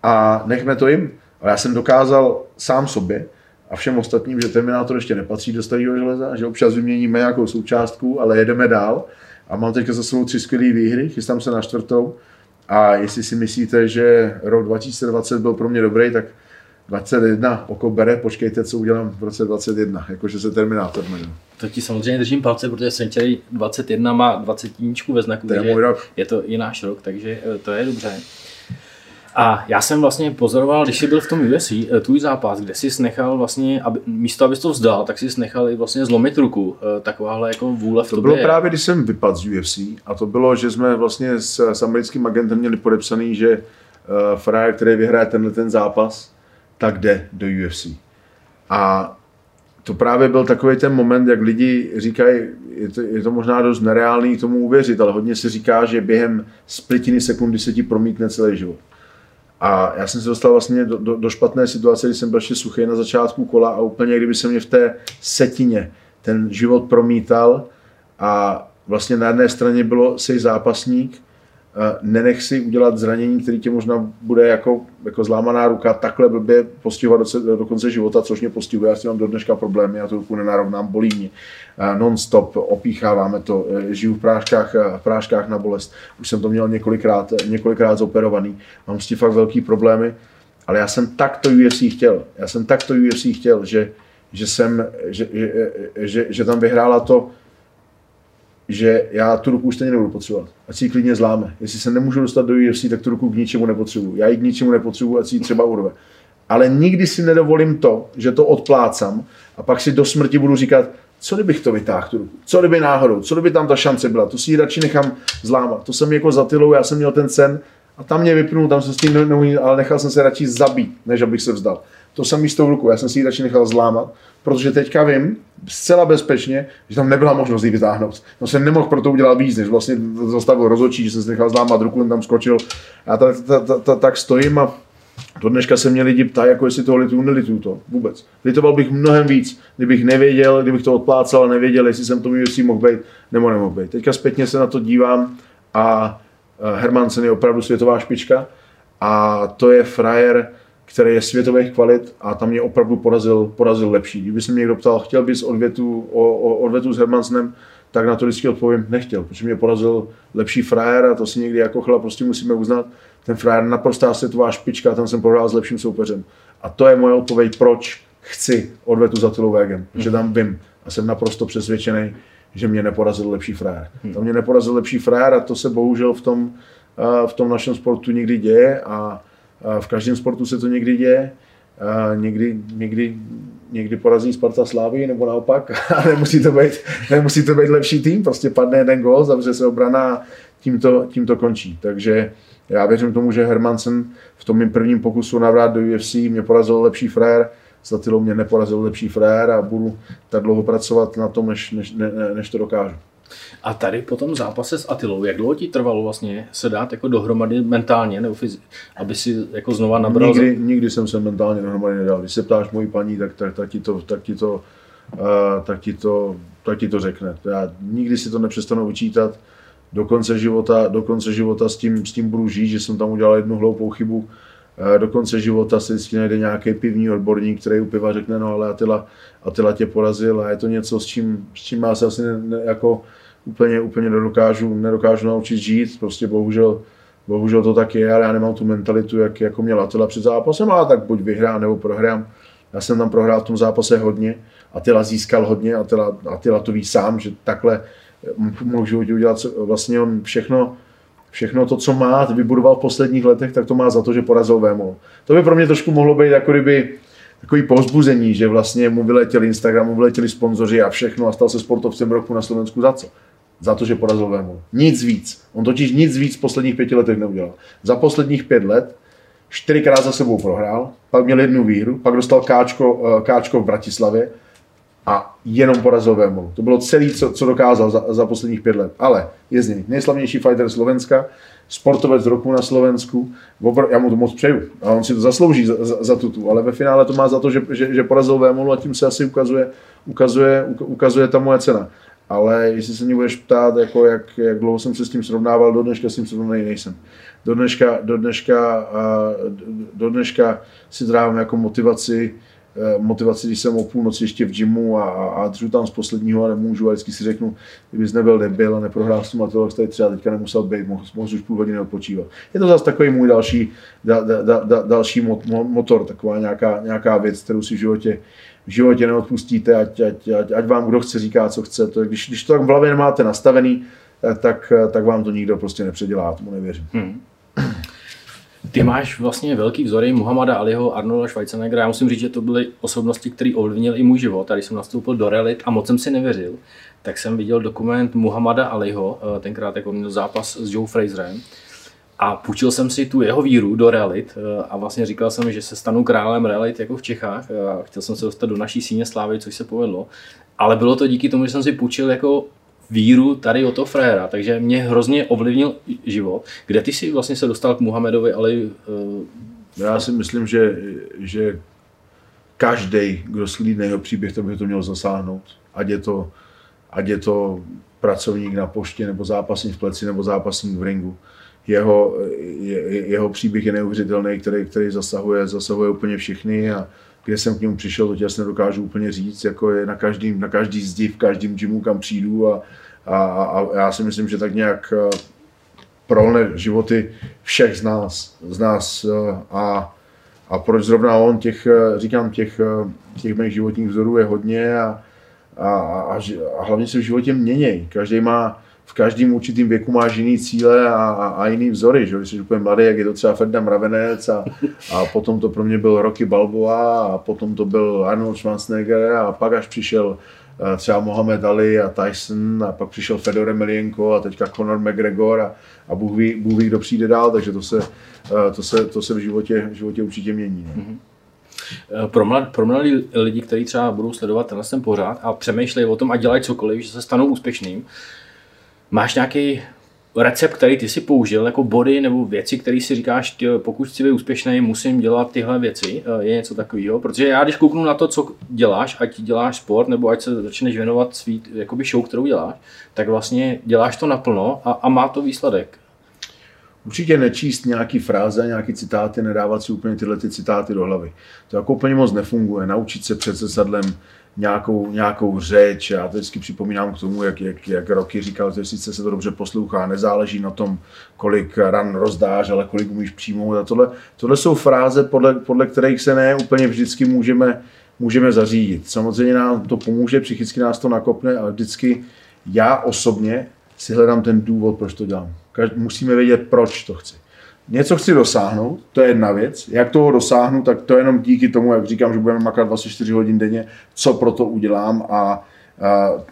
a nechme to jim. Ale já jsem dokázal sám sobě a všem ostatním, že Terminátor ještě nepatří do starého železa, že občas vyměníme nějakou součástku, ale jedeme dál. A mám teďka za sebou tři skvělé výhry, chystám se na čtvrtou. A jestli si myslíte, že rok 2020 byl pro mě dobrý, tak 21 oko bere, počkejte, co udělám v roce 21, jakože se Terminátor jmenuje. To ti samozřejmě držím palce, protože Century 21 má 20 ve znaku, to je, můj rok. je to i náš rok, takže eh, to je dobře. A já jsem vlastně pozoroval, když jsi byl v tom UFC, eh, tvůj zápas, kde jsi nechal vlastně, aby, místo abys to vzdal, tak jsi nechal i vlastně zlomit ruku. Eh, takováhle jako vůle v To bylo právě, když jsem vypadl z UFC a to bylo, že jsme vlastně s, s americkým agentem měli podepsaný, že uh, frajer, který vyhraje tenhle ten zápas, tak jde do UFC. A to právě byl takový ten moment, jak lidi říkají, je to, je to možná dost nereálný tomu uvěřit, ale hodně se říká, že během splitiny sekundy se ti promítne celý život. A já jsem se dostal vlastně do, do, do špatné situace, kdy jsem byl ještě suchý na začátku kola a úplně kdyby se mě v té setině ten život promítal. A vlastně na jedné straně bylo sej zápasník, nenech si udělat zranění, který tě možná bude jako, jako zlámaná ruka, takhle blbě postihovat do, do konce života, což mě postihuje. Já si mám do dneška problémy, já tu ruku nenarovnám, bolí mě. Non-stop opícháváme to, eh, žiju v práškách, v práškách na bolest. Už jsem to měl několikrát, několikrát zoperovaný. Mám s tím fakt velký problémy, ale já jsem tak to UFC chtěl. Já jsem tak to UFC chtěl, že, že, jsem, že, že, že, že tam vyhrála to, že já tu ruku už stejně nebudu potřebovat. Ať si ji klidně zláme. Jestli se nemůžu dostat do UFC, tak tu ruku k ničemu nepotřebuju. Já ji k ničemu nepotřebuju, ať si ji třeba urve. Ale nikdy si nedovolím to, že to odplácám a pak si do smrti budu říkat, co kdybych to vytáhl tu ruku? Co kdyby náhodou? Co kdyby tam ta šance byla? To si ji radši nechám zlámat. To jsem jako za tylou, já jsem měl ten sen a tam mě vypnul, tam jsem s tím neuměl, ale nechal jsem se radši zabít, než abych se vzdal. To jsem místo v ruku, já jsem si ji radši nechal zlámat, protože teďka vím, zcela bezpečně, že tam nebyla možnost ji vytáhnout. No jsem nemohl pro to udělat víc, než vlastně zastavil rozočí, že jsem si nechal zlámat ruku, tam skočil. A tak, tak, tak, tak stojím a do dneška se mě lidi ptají, jako jestli toho litu, nelitu to vůbec. Litoval bych mnohem víc, kdybych nevěděl, kdybych to odplácal a nevěděl, jestli jsem tomu UFC mohl být nebo nemohl být. Teďka zpětně se na to dívám a Hermansen je opravdu světová špička a to je frajer, který je světových kvalit a tam mě opravdu porazil, porazil lepší. Kdyby se mě někdo ptal, chtěl bys odvětu, o, o, odvětu s Hermansnem, tak na to vždycky odpovím, nechtěl, protože mě porazil lepší frajer a to si někdy jako chlap prostě musíme uznat. Ten frajer naprostá světová špička a tam jsem prohrál s lepším soupeřem. A to je moje odpověď, proč chci odvetu za Tylu Vegem, protože tam vím a jsem naprosto přesvědčený, že mě neporazil lepší frajer. Tam mě neporazil lepší frajer a to se bohužel v tom, v tom našem sportu někdy děje a v každém sportu se to někdy děje. Někdy, někdy, někdy porazí Sparta Slávy nebo naopak [laughs] a nemusí to být, nemusí to být lepší tým, prostě padne jeden gol, zavře se obrana a tím to, tím to končí. Takže já věřím tomu, že Hermansen v tom mým prvním pokusu navrát do UFC mě porazil lepší frér, s mě neporazil lepší frér a budu tak dlouho pracovat na tom, než, než, ne, než to dokážu. A tady po tom zápase s Atilou, jak dlouho ti trvalo vlastně se dát jako dohromady mentálně, nebo fyzi- aby si jako znova nabral? Nikdy, nikdy jsem se mentálně dohromady nedal. Když se ptáš mojí paní, tak, tak, tak, ti, to, tak, ti, to, uh, tak, ti, to, tak ti to řekne. Já nikdy si to nepřestanu vyčítat. Do konce života, do konce života s, tím, s tím budu žít, že jsem tam udělal jednu hloupou chybu. Uh, do konce života se vždycky najde nějaký pivní odborník, který u piva řekne, no ale Atila, Atila tě porazil a je to něco, s čím, s čím já se asi ne, ne, jako, úplně, úplně nedokážu, nedokážu naučit žít, prostě bohužel, bohužel to tak je, ale já nemám tu mentalitu, jak, jako měl Attila před zápasem, ale tak buď vyhrám nebo prohrám. Já jsem tam prohrál v tom zápase hodně, Attila získal hodně, Attila, Attila to ví sám, že takhle v životě udělat vlastně on všechno, všechno to, co má, vybudoval v posledních letech, tak to má za to, že porazil Vémol. To by pro mě trošku mohlo být jako kdyby takový povzbuzení, že vlastně mu vyletěli Instagram, mu vyletěli sponzoři a všechno a stal se sportovcem roku na Slovensku za co? Za to, že porazil Vémol. Nic víc. On totiž nic víc v posledních pěti letech neudělal. Za posledních pět let čtyřikrát za sebou prohrál, pak měl jednu výhru, pak dostal káčko, káčko v Bratislavě a jenom porazil Vémol. To bylo celé, co, co dokázal za, za posledních pět let. Ale je z něj nejslavnější fighter Slovenska, sportovec roku na Slovensku. Já mu to moc přeju a on si to zaslouží za, za, za tutu, ale ve finále to má za to, že, že, že porazil Vémolu a tím se asi ukazuje, ukazuje, ukazuje ta moje cena. Ale jestli se mě budeš ptát, jako jak, jak dlouho jsem se s tím srovnával, do dneška s tím srovnaný nejsem. Do dneška, do dneška, do dneška si dávám jako motivaci, motivaci, když jsem o půlnoci ještě v gymu a, a držu tam z posledního a nemůžu a vždycky si řeknu, kdybys nebyl debil a neprohrál s tím Matilou, tady třeba teďka nemusel být, mohl, mohl už půl hodiny odpočívat. Je to zase takový můj další, da, da, da, da, další motor, taková nějaká, nějaká věc, kterou si v životě, v životě neodpustíte, ať, ať, ať, ať vám kdo chce říká, co chce. To, když, když to tak v hlavě nemáte nastavený, tak, tak vám to nikdo prostě nepředělá, tomu nevěřím. Hmm. Ty máš vlastně velký vzory Muhammada Aliho, Arnolda Schwarzeneggera. Já musím říct, že to byly osobnosti, které ovlivnily i můj život. Když jsem nastoupil do realit a moc jsem si nevěřil, tak jsem viděl dokument Muhammada Aliho, tenkrát jako měl zápas s Joe Fraserem. A půjčil jsem si tu jeho víru do realit a vlastně říkal jsem, že se stanu králem realit jako v Čechách. A chtěl jsem se dostat do naší síně slávy, což se povedlo. Ale bylo to díky tomu, že jsem si půjčil jako víru tady o to fréra, takže mě hrozně ovlivnil život. Kde ty si vlastně se dostal k Muhammedovi, ale... Uh... Já si myslím, že, že každý, kdo slídne jeho příběh, to by to měl zasáhnout. Ať je to, ať je to pracovník na poště, nebo zápasník v pleci, nebo zápasník v ringu. Jeho, je, jeho příběh je neuvěřitelný, který, který zasahuje, zasahuje úplně všechny a kde jsem k němu přišel, to tě asi nedokážu úplně říct, jako je na každý, na každý zdi, v každém gymu, kam přijdu a, a, a já si myslím, že tak nějak eh, prolne životy všech z nás, z nás eh, a, a proč zrovna on, těch, eh, říkám, těch, těch mých životních vzorů je hodně a, a, a, a hlavně se v životě měnějí. Každý má, v každém určitém věku máš jiný cíle a, a, a jiný vzory. Že? Když jsi úplně mladý, jak je to třeba Ferdinand Mravenec a, a potom to pro mě byl Rocky Balboa a potom to byl Arnold Schwarzenegger a pak až přišel třeba Mohamed Ali a Tyson a pak přišel Fedor Emelianenko a teďka Conor McGregor a, a Bůh, ví, Bůh ví, kdo přijde dál, takže to se, to se, to se v, životě, v životě určitě mění. Mm-hmm. Pro, mlad, pro mladí lidi, kteří třeba budou sledovat tenhle ten pořád a přemýšlejí o tom a dělají cokoliv, že se stanou úspěšným, máš nějaký recept, který ty si použil, jako body nebo věci, které si říkáš, tě, pokud chci být úspěšný, musím dělat tyhle věci, je něco takového. Protože já, když kouknu na to, co děláš, ať děláš sport, nebo ať se začneš věnovat svý jakoby show, kterou děláš, tak vlastně děláš to naplno a, a má to výsledek. Určitě nečíst nějaký fráze, nějaký citáty, nedávat si úplně tyhle ty citáty do hlavy. To jako úplně moc nefunguje. Naučit se před sesadlem nějakou, nějakou řeč. Já to vždycky připomínám k tomu, jak, jak, jak Roky říkal, že sice se to dobře poslouchá, nezáleží na tom, kolik ran rozdáš, ale kolik umíš přijmout. A tohle, tohle jsou fráze, podle, podle kterých se ne úplně vždycky můžeme, můžeme zařídit. Samozřejmě nám to pomůže, psychicky nás to nakopne, ale vždycky já osobně si hledám ten důvod, proč to dělám. Musíme vědět, proč to chci. Něco chci dosáhnout, to je jedna věc. Jak toho dosáhnu, tak to je jenom díky tomu, jak říkám, že budeme makat 24 hodin denně, co pro to udělám a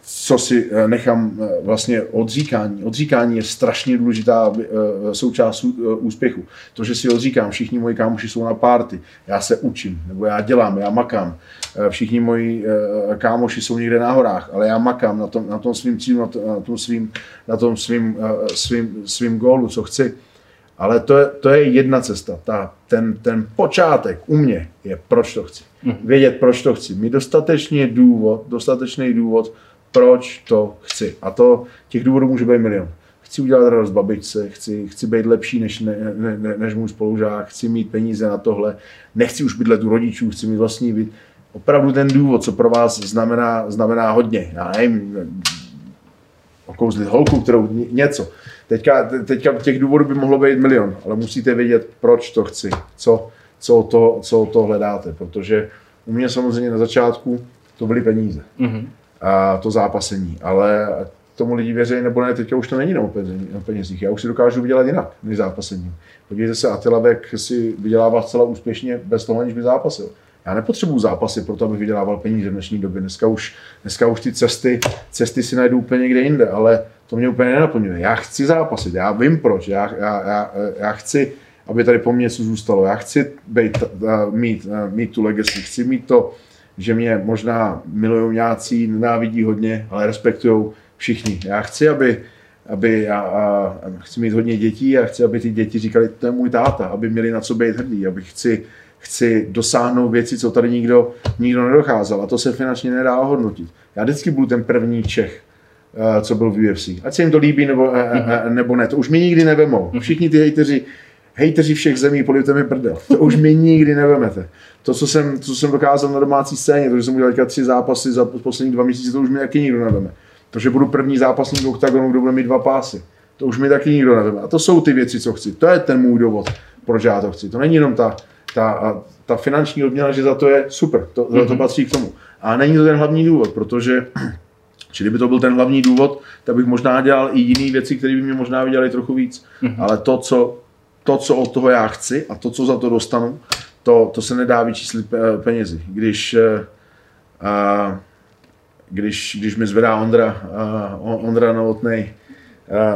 co si e, nechám e, vlastně odříkání. Odříkání je strašně důležitá e, součást úspěchu. To, že si odříkám, všichni moji kámoši jsou na párty, já se učím, nebo já dělám, já makám. Všichni moji kámoši jsou někde na horách, ale já makám na tom, na tom svým cílu, na tom svým, na tom svým, svým, svým gólu, co chci. Ale to je, to je jedna cesta. Ta, ten, ten počátek u mě je, proč to chci. Mhm. Vědět, proč to chci. Mít dostatečný důvod, dostatečný důvod, proč to chci. A to těch důvodů může být milion. Chci udělat radost babičce, chci, chci být lepší než, ne, ne, než můj spolužák, chci mít peníze na tohle, nechci už bydlet u rodičů, chci mít vlastní byt. Opravdu ten důvod, co pro vás znamená, znamená hodně. Já nevím, okouzlit holku, kterou něco. Teďka, teďka těch důvodů by mohlo být milion, ale musíte vědět, proč to chci, co, co, to, co to hledáte, protože u mě samozřejmě na začátku to byly peníze mm-hmm. a to zápasení, ale tomu lidi věří nebo ne, teďka už to není na penězích. Já už si dokážu vydělat jinak než zápasením. Podívejte se, Attila Beck si vydělává zcela úspěšně bez toho, aniž by zápasil. Já nepotřebuju zápasy pro to, abych vydělával peníze v dnešní době. Dneska už, dneska už ty cesty, cesty si najdu úplně někde jinde, ale to mě úplně nenaplňuje. Já chci zápasit, já vím proč, já, já, já, já chci, aby tady po mně něco zůstalo. Já chci být, mít, mít tu legacy, chci mít to, že mě možná milionáci nenávidí hodně, ale respektují všichni. Já chci, aby, aby já, a, chci mít hodně dětí a chci, aby ty děti říkali, to je můj táta, aby měli na co být hrdí, aby chci, chci dosáhnout věci, co tady nikdo, nikdo nedocházel a to se finančně nedá ohodnotit. Já vždycky budu ten první Čech, eh, co byl v UFC. Ať se jim to líbí nebo, mm-hmm. nebo ne, to už mi nikdy nevemou. Mhm. Všichni ty hejteři, hejteři všech zemí, polivte mi prdel. To už mi nikdy nevemete. To, co jsem, co jsem dokázal na domácí scéně, to, že jsem udělal tři zápasy za poslední dva měsíce, to už mi taky nikdo neveme. To, že budu první zápasník v oktagonu, kdo bude mít dva pásy. To už mi taky nikdo neveme. A to jsou ty věci, co chci. To je ten můj důvod, proč já to chci. To není jenom ta, ta, ta finanční odměna, že za to je super, to, mm-hmm. to patří k tomu. A není to ten hlavní důvod, protože Čili by to byl ten hlavní důvod, tak bych možná dělal i jiné věci, které by mě možná vydělali trochu víc. Mm-hmm. Ale to co, to, co od toho já chci a to, co za to dostanu, to, to se nedá vyčíslit penězi. Když, a, když, když mi zvedá Ondra, a, Ondra Novotnej,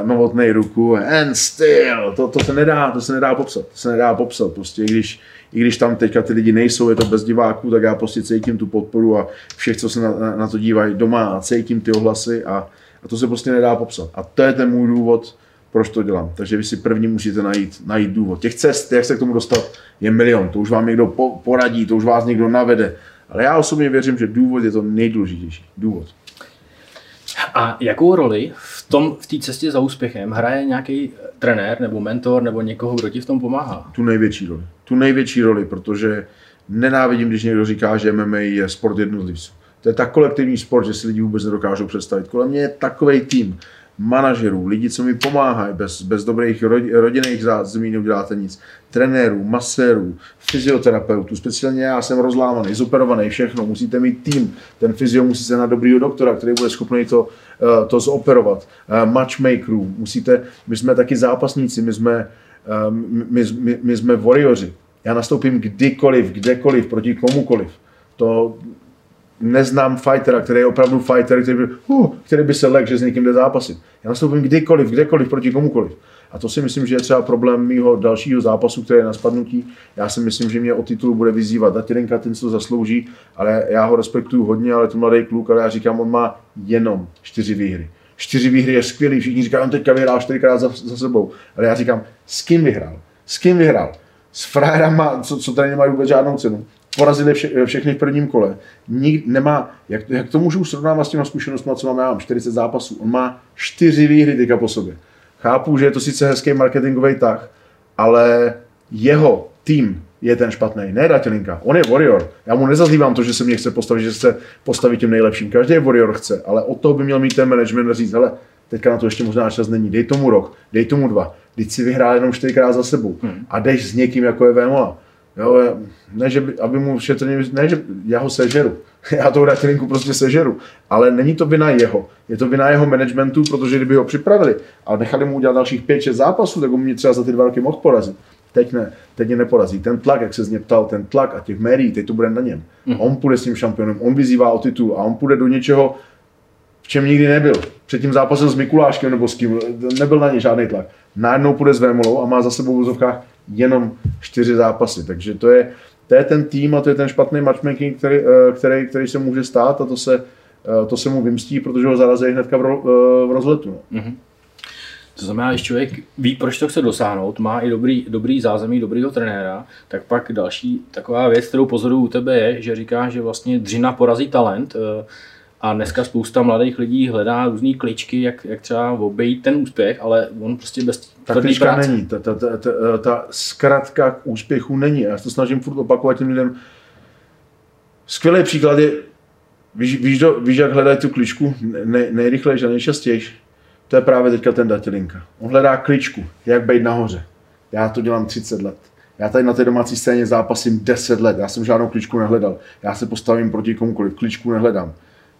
novotnej ruku and still, to, to, se nedá, to se nedá popsat, to se nedá popsat, prostě když, i když tam teďka ty lidi nejsou, je to bez diváků, tak já prostě cítím tu podporu a všech, co se na, na, na to dívají doma a cítím ty ohlasy a, a to se prostě nedá popsat. A to je ten můj důvod, proč to dělám. Takže vy si první musíte najít, najít důvod. Těch cest, jak se k tomu dostat, je milion. To už vám někdo po, poradí, to už vás někdo navede. Ale já osobně věřím, že důvod je to nejdůležitější. Důvod. A jakou roli v tom v té cestě za úspěchem hraje nějaký trenér nebo mentor nebo někoho, kdo ti v tom pomáhá? Tu největší roli. Tu největší roli, protože nenávidím, když někdo říká, že MMA je sport jednotlivců. To je tak kolektivní sport, že si lidi vůbec nedokážou představit. Kolem mě je takový tým manažerů, lidi, co mi pomáhají, bez, bez dobrých rodinných zázemí neuděláte nic, trenérů, masérů, fyzioterapeutů, speciálně já jsem rozlámaný, zoperovaný, všechno, musíte mít tým, ten fyzio musí se na dobrýho doktora, který bude schopný to, eh, to zoperovat, eh, matchmakerů, musíte, my jsme taky zápasníci, my jsme, eh, my, my, my jsme warriori, já nastoupím kdykoliv, kdekoliv, proti komukoliv, to neznám fightera, který je opravdu fighter, který by, uh, který by se lek, že s někým jde zápasit. Já nastoupím kdykoliv, kdekoliv, proti komukoliv. A to si myslím, že je třeba problém mýho dalšího zápasu, který je na spadnutí. Já si myslím, že mě o titulu bude vyzývat Datirenka, ten to zaslouží, ale já ho respektuju hodně, ale to mladý kluk, ale já říkám, on má jenom čtyři výhry. Čtyři výhry je skvělý, všichni říkají, on teďka vyhrál čtyřikrát za, za sebou. Ale já říkám, s kým vyhrál? S kým vyhrál? S frajerama, co, co tady nemají vůbec žádnou cenu porazili vše, všechny v prvním kole. Nik, nemá, jak, jak to můžu srovnávat s těma zkušenostmi, co mám já, mám 40 zápasů. On má čtyři výhry teďka po sobě. Chápu, že je to sice hezký marketingový tah, ale jeho tým je ten špatný, ne Datelinka. On je warrior. Já mu nezazlívám to, že se mě chce postavit, že se postavit tím nejlepším. Každý warrior chce, ale od toho by měl mít ten management říct, hele, teďka na to ještě možná čas není, dej tomu rok, dej tomu dva, teď si vyhrál jenom čtyřikrát za sebou hmm. a jdeš s někým, jako je Vémola. Jo, ne, že by, aby mu šetrně, ne, že já ho sežeru, [laughs] já toho Ratilinku prostě sežeru, ale není to vina jeho, je to vina jeho managementu, protože kdyby ho připravili a nechali mu udělat dalších 5-6 zápasů, tak on mě třeba za ty dva roky mohl porazit. Teď ne, teď mě neporazí. Ten tlak, jak se z něj ptal, ten tlak a těch médií, teď to bude na něm. Mm. On půjde s tím šampionem, on vyzývá o titul a on půjde do něčeho, v čem nikdy nebyl. Před tím zápasem s Mikuláškem nebo s kým, nebyl na ně žádný tlak. Najednou půjde s Vémolou a má za sebou v vozovkách jenom čtyři zápasy. Takže to je, to je ten tým a to je ten špatný matchmaking, který, eh, který, který se může stát a to se, eh, to se mu vymstí, protože ho zarazí hnedka v, eh, rozletu. Mm-hmm. To znamená, když člověk ví, proč to chce dosáhnout, má i dobrý, dobrý zázemí, dobrýho trenéra, tak pak další taková věc, kterou pozoruju u tebe je, že říká, že vlastně dřina porazí talent a dneska spousta mladých lidí hledá různé kličky, jak, jak třeba obejít ten úspěch, ale on prostě bez ta klička práce. není, ta, ta, ta, ta, ta zkratka k úspěchu není. Já se to snažím furt opakovat těm lidem. Skvělý příklad je, víš, víš, do, víš jak hledají tu kličku ne, nejrychlejší a nejčastěji? To je právě teďka ten datelinka. On hledá kličku, jak být nahoře. Já to dělám 30 let. Já tady na té domácí scéně zápasím 10 let. Já jsem žádnou kličku nehledal. Já se postavím proti komukoliv. Kličku nehledám.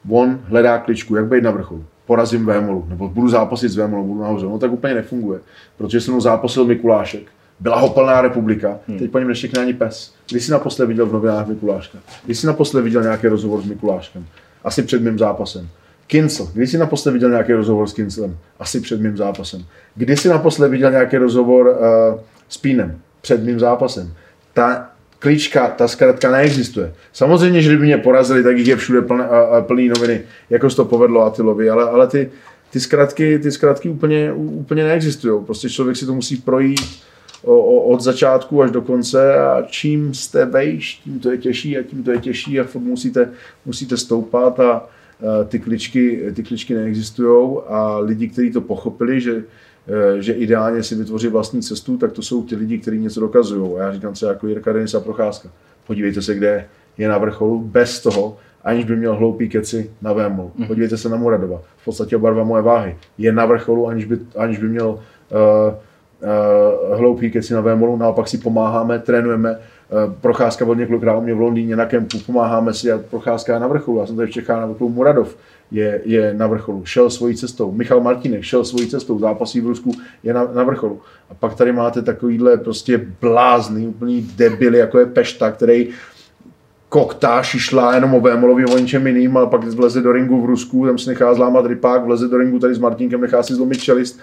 On hledá kličku, jak být na vrcholu. Porazím Vémolu, nebo budu zápasit s Vémolou, budu nahoře. No tak úplně nefunguje. Protože jsem zápasil Mikulášek. Byla ho plná republika, hmm. teď po něm neštěkne ani pes. Když jsi naposled viděl v novinách Mikuláška? Když jsi naposled viděl nějaký rozhovor s Mikuláškem? Asi před mým zápasem. Kincel. Kdy jsi naposled viděl nějaký rozhovor s Kincelem? Asi před mým zápasem. Kdy jsi naposled viděl nějaký rozhovor uh, s Pínem? Před mým zápasem. Ta klička, ta zkrátka neexistuje. Samozřejmě, že kdyby mě porazili, tak jich je všude plný, plný noviny, jako se to povedlo Atilovi, ale, ale ty, ty, zkratky, ty zkratky úplně, úplně neexistují. Prostě člověk si to musí projít o, o, od začátku až do konce a čím jste vejš, tím to je těžší a tím to je těžší a furt musíte, musíte stoupat a, ty kličky, ty kličky neexistují a lidi, kteří to pochopili, že, že ideálně si vytvoří vlastní cestu, tak to jsou ti lidi, kteří něco dokazují. A já říkám třeba jako Jirka Denisa Procházka. Podívejte se, kde je na vrcholu, bez toho, aniž by měl hloupý keci na vému. Mhm. Podívejte se na Muradova. V podstatě oba dva moje váhy. Je na vrcholu, aniž by, aniž by měl uh, uh, hloupý keci na vémolu. Naopak si pomáháme, trénujeme, Eh, procházka od několikrát u mě v Londýně na kempu, pomáháme si a procházka na vrcholu. Já jsem tady v Čechách na vrcholu Muradov je, je na vrcholu, šel svojí cestou. Michal Martinek šel svojí cestou, zápasí v Rusku je na, na vrcholu. A pak tady máte takovýhle prostě blázný, úplný debily, jako je Pešta, který koktá, šišlá jenom o Vémolovi, o ničem jiným, ale pak vleze do ringu v Rusku, tam si nechá zlámat rypák, vleze do ringu tady s Martinkem, nechá si zlomit čelist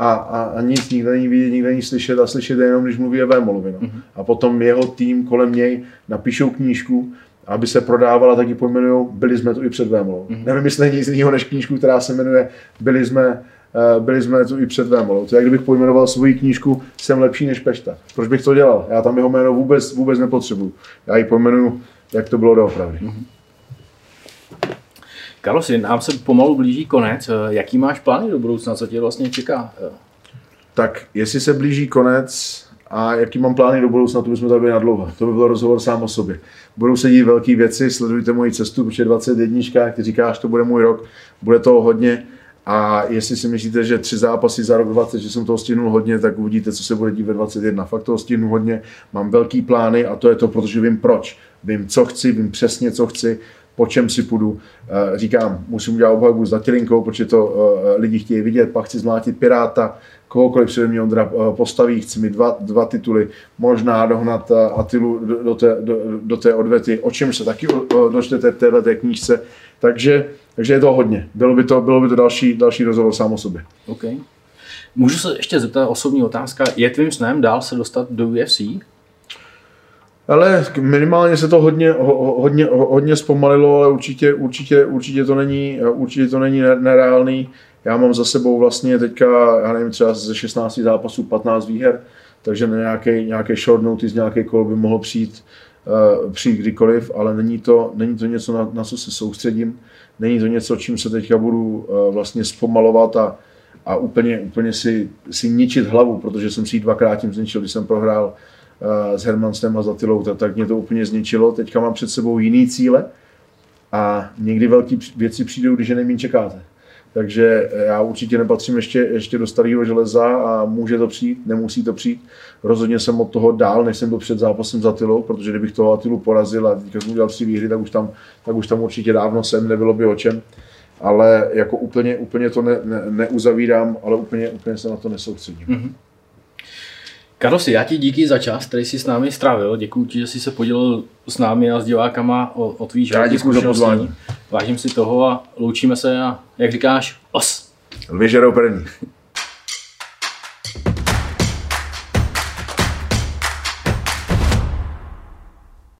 a, a, a nic nikde není vidět, nikde není slyšet a slyšet jenom, když mluví o Vémolovi. No. Mm-hmm. A potom jeho tým kolem něj napíšou knížku, aby se prodávala, tak ji pojmenují Byli jsme tu i před Vémolou. Mm-hmm. Nevím, jestli nic jiného než knížku, která se jmenuje Byli jsme, uh, byli jsme tu i před Vémolou. To je, jak kdybych pojmenoval svoji knížku Jsem lepší než Pešta. Proč bych to dělal? Já tam jeho jméno vůbec, vůbec nepotřebuju. Já ji pojmenuju, jak to bylo doopravdy. Mm-hmm. Karlosi, nám se pomalu blíží konec. Eh, jaký máš plány do budoucna? Co tě vlastně čeká? Eh. Tak jestli se blíží konec a jaký mám plány do budoucna, to bychom tady byli nadlouho. To by byl rozhovor sám o sobě. Budou se dít velké věci, sledujte moji cestu, protože 21, jak ty říkáš, to bude můj rok, bude toho hodně. A jestli si myslíte, že tři zápasy za rok 20, že jsem toho stihnul hodně, tak uvidíte, co se bude dít ve 21. Fakt toho stihnu hodně, mám velký plány a to je to, protože vím proč. Vím, co chci, vím přesně, co chci po čem si půjdu. Eh, říkám, musím udělat obhajobu s Datilinkou, protože to eh, lidi chtějí vidět, pak chci zmlátit Piráta, kohokoliv se mě Ondra eh, postaví, chci mít dva, dva tituly, možná dohnat Atilu do, do, té, do, do té odvety, o čem se taky dočtete v této knížce. Takže, takže je to hodně. Bylo by to, bylo by to další, další rozhovor sám o sobě. Okay. Můžu se ještě zeptat osobní otázka. Je tvým snem dál se dostat do UFC? Ale minimálně se to hodně, hodně, hodně zpomalilo, ale určitě, určitě, určitě to není, určitě to není nereálný. Já mám za sebou vlastně teďka, já nevím, třeba ze 16 zápasů 15 výher, takže na nějaký, nějaký short notice, nějaký kol by mohl přijít, uh, přijít kdykoliv, ale není to, není to něco, na, na co se soustředím. Není to něco, čím se teďka budu uh, vlastně zpomalovat a, a úplně, úplně si, si ničit hlavu, protože jsem si ji dvakrát tím zničil, když jsem prohrál s Hermanstem a Zatilou, tak, tak mě to úplně zničilo. Teďka mám před sebou jiný cíle a někdy velké věci přijdou, když je nejméně čekáte. Takže já určitě nepatřím ještě, ještě do starého železa a může to přijít, nemusí to přijít. Rozhodně jsem od toho dál, než jsem byl před zápasem za Tilou, protože kdybych toho Atilu porazil a teďka jsem udělal tři výhry, tak už, tam, tak už tam určitě dávno jsem, nebylo by o čem. Ale jako úplně, úplně to ne, ne, neuzavírám, ale úplně, úplně se na to nesoustředím. Mm-hmm. Karlosi, já ti díky za čas, který jsi s námi strávil. Děkuji ti, že jsi se podělil s námi a s divákama o, o tvý životní zkušenosti. Vážím si toho a loučíme se a jak říkáš, os. Lvě první.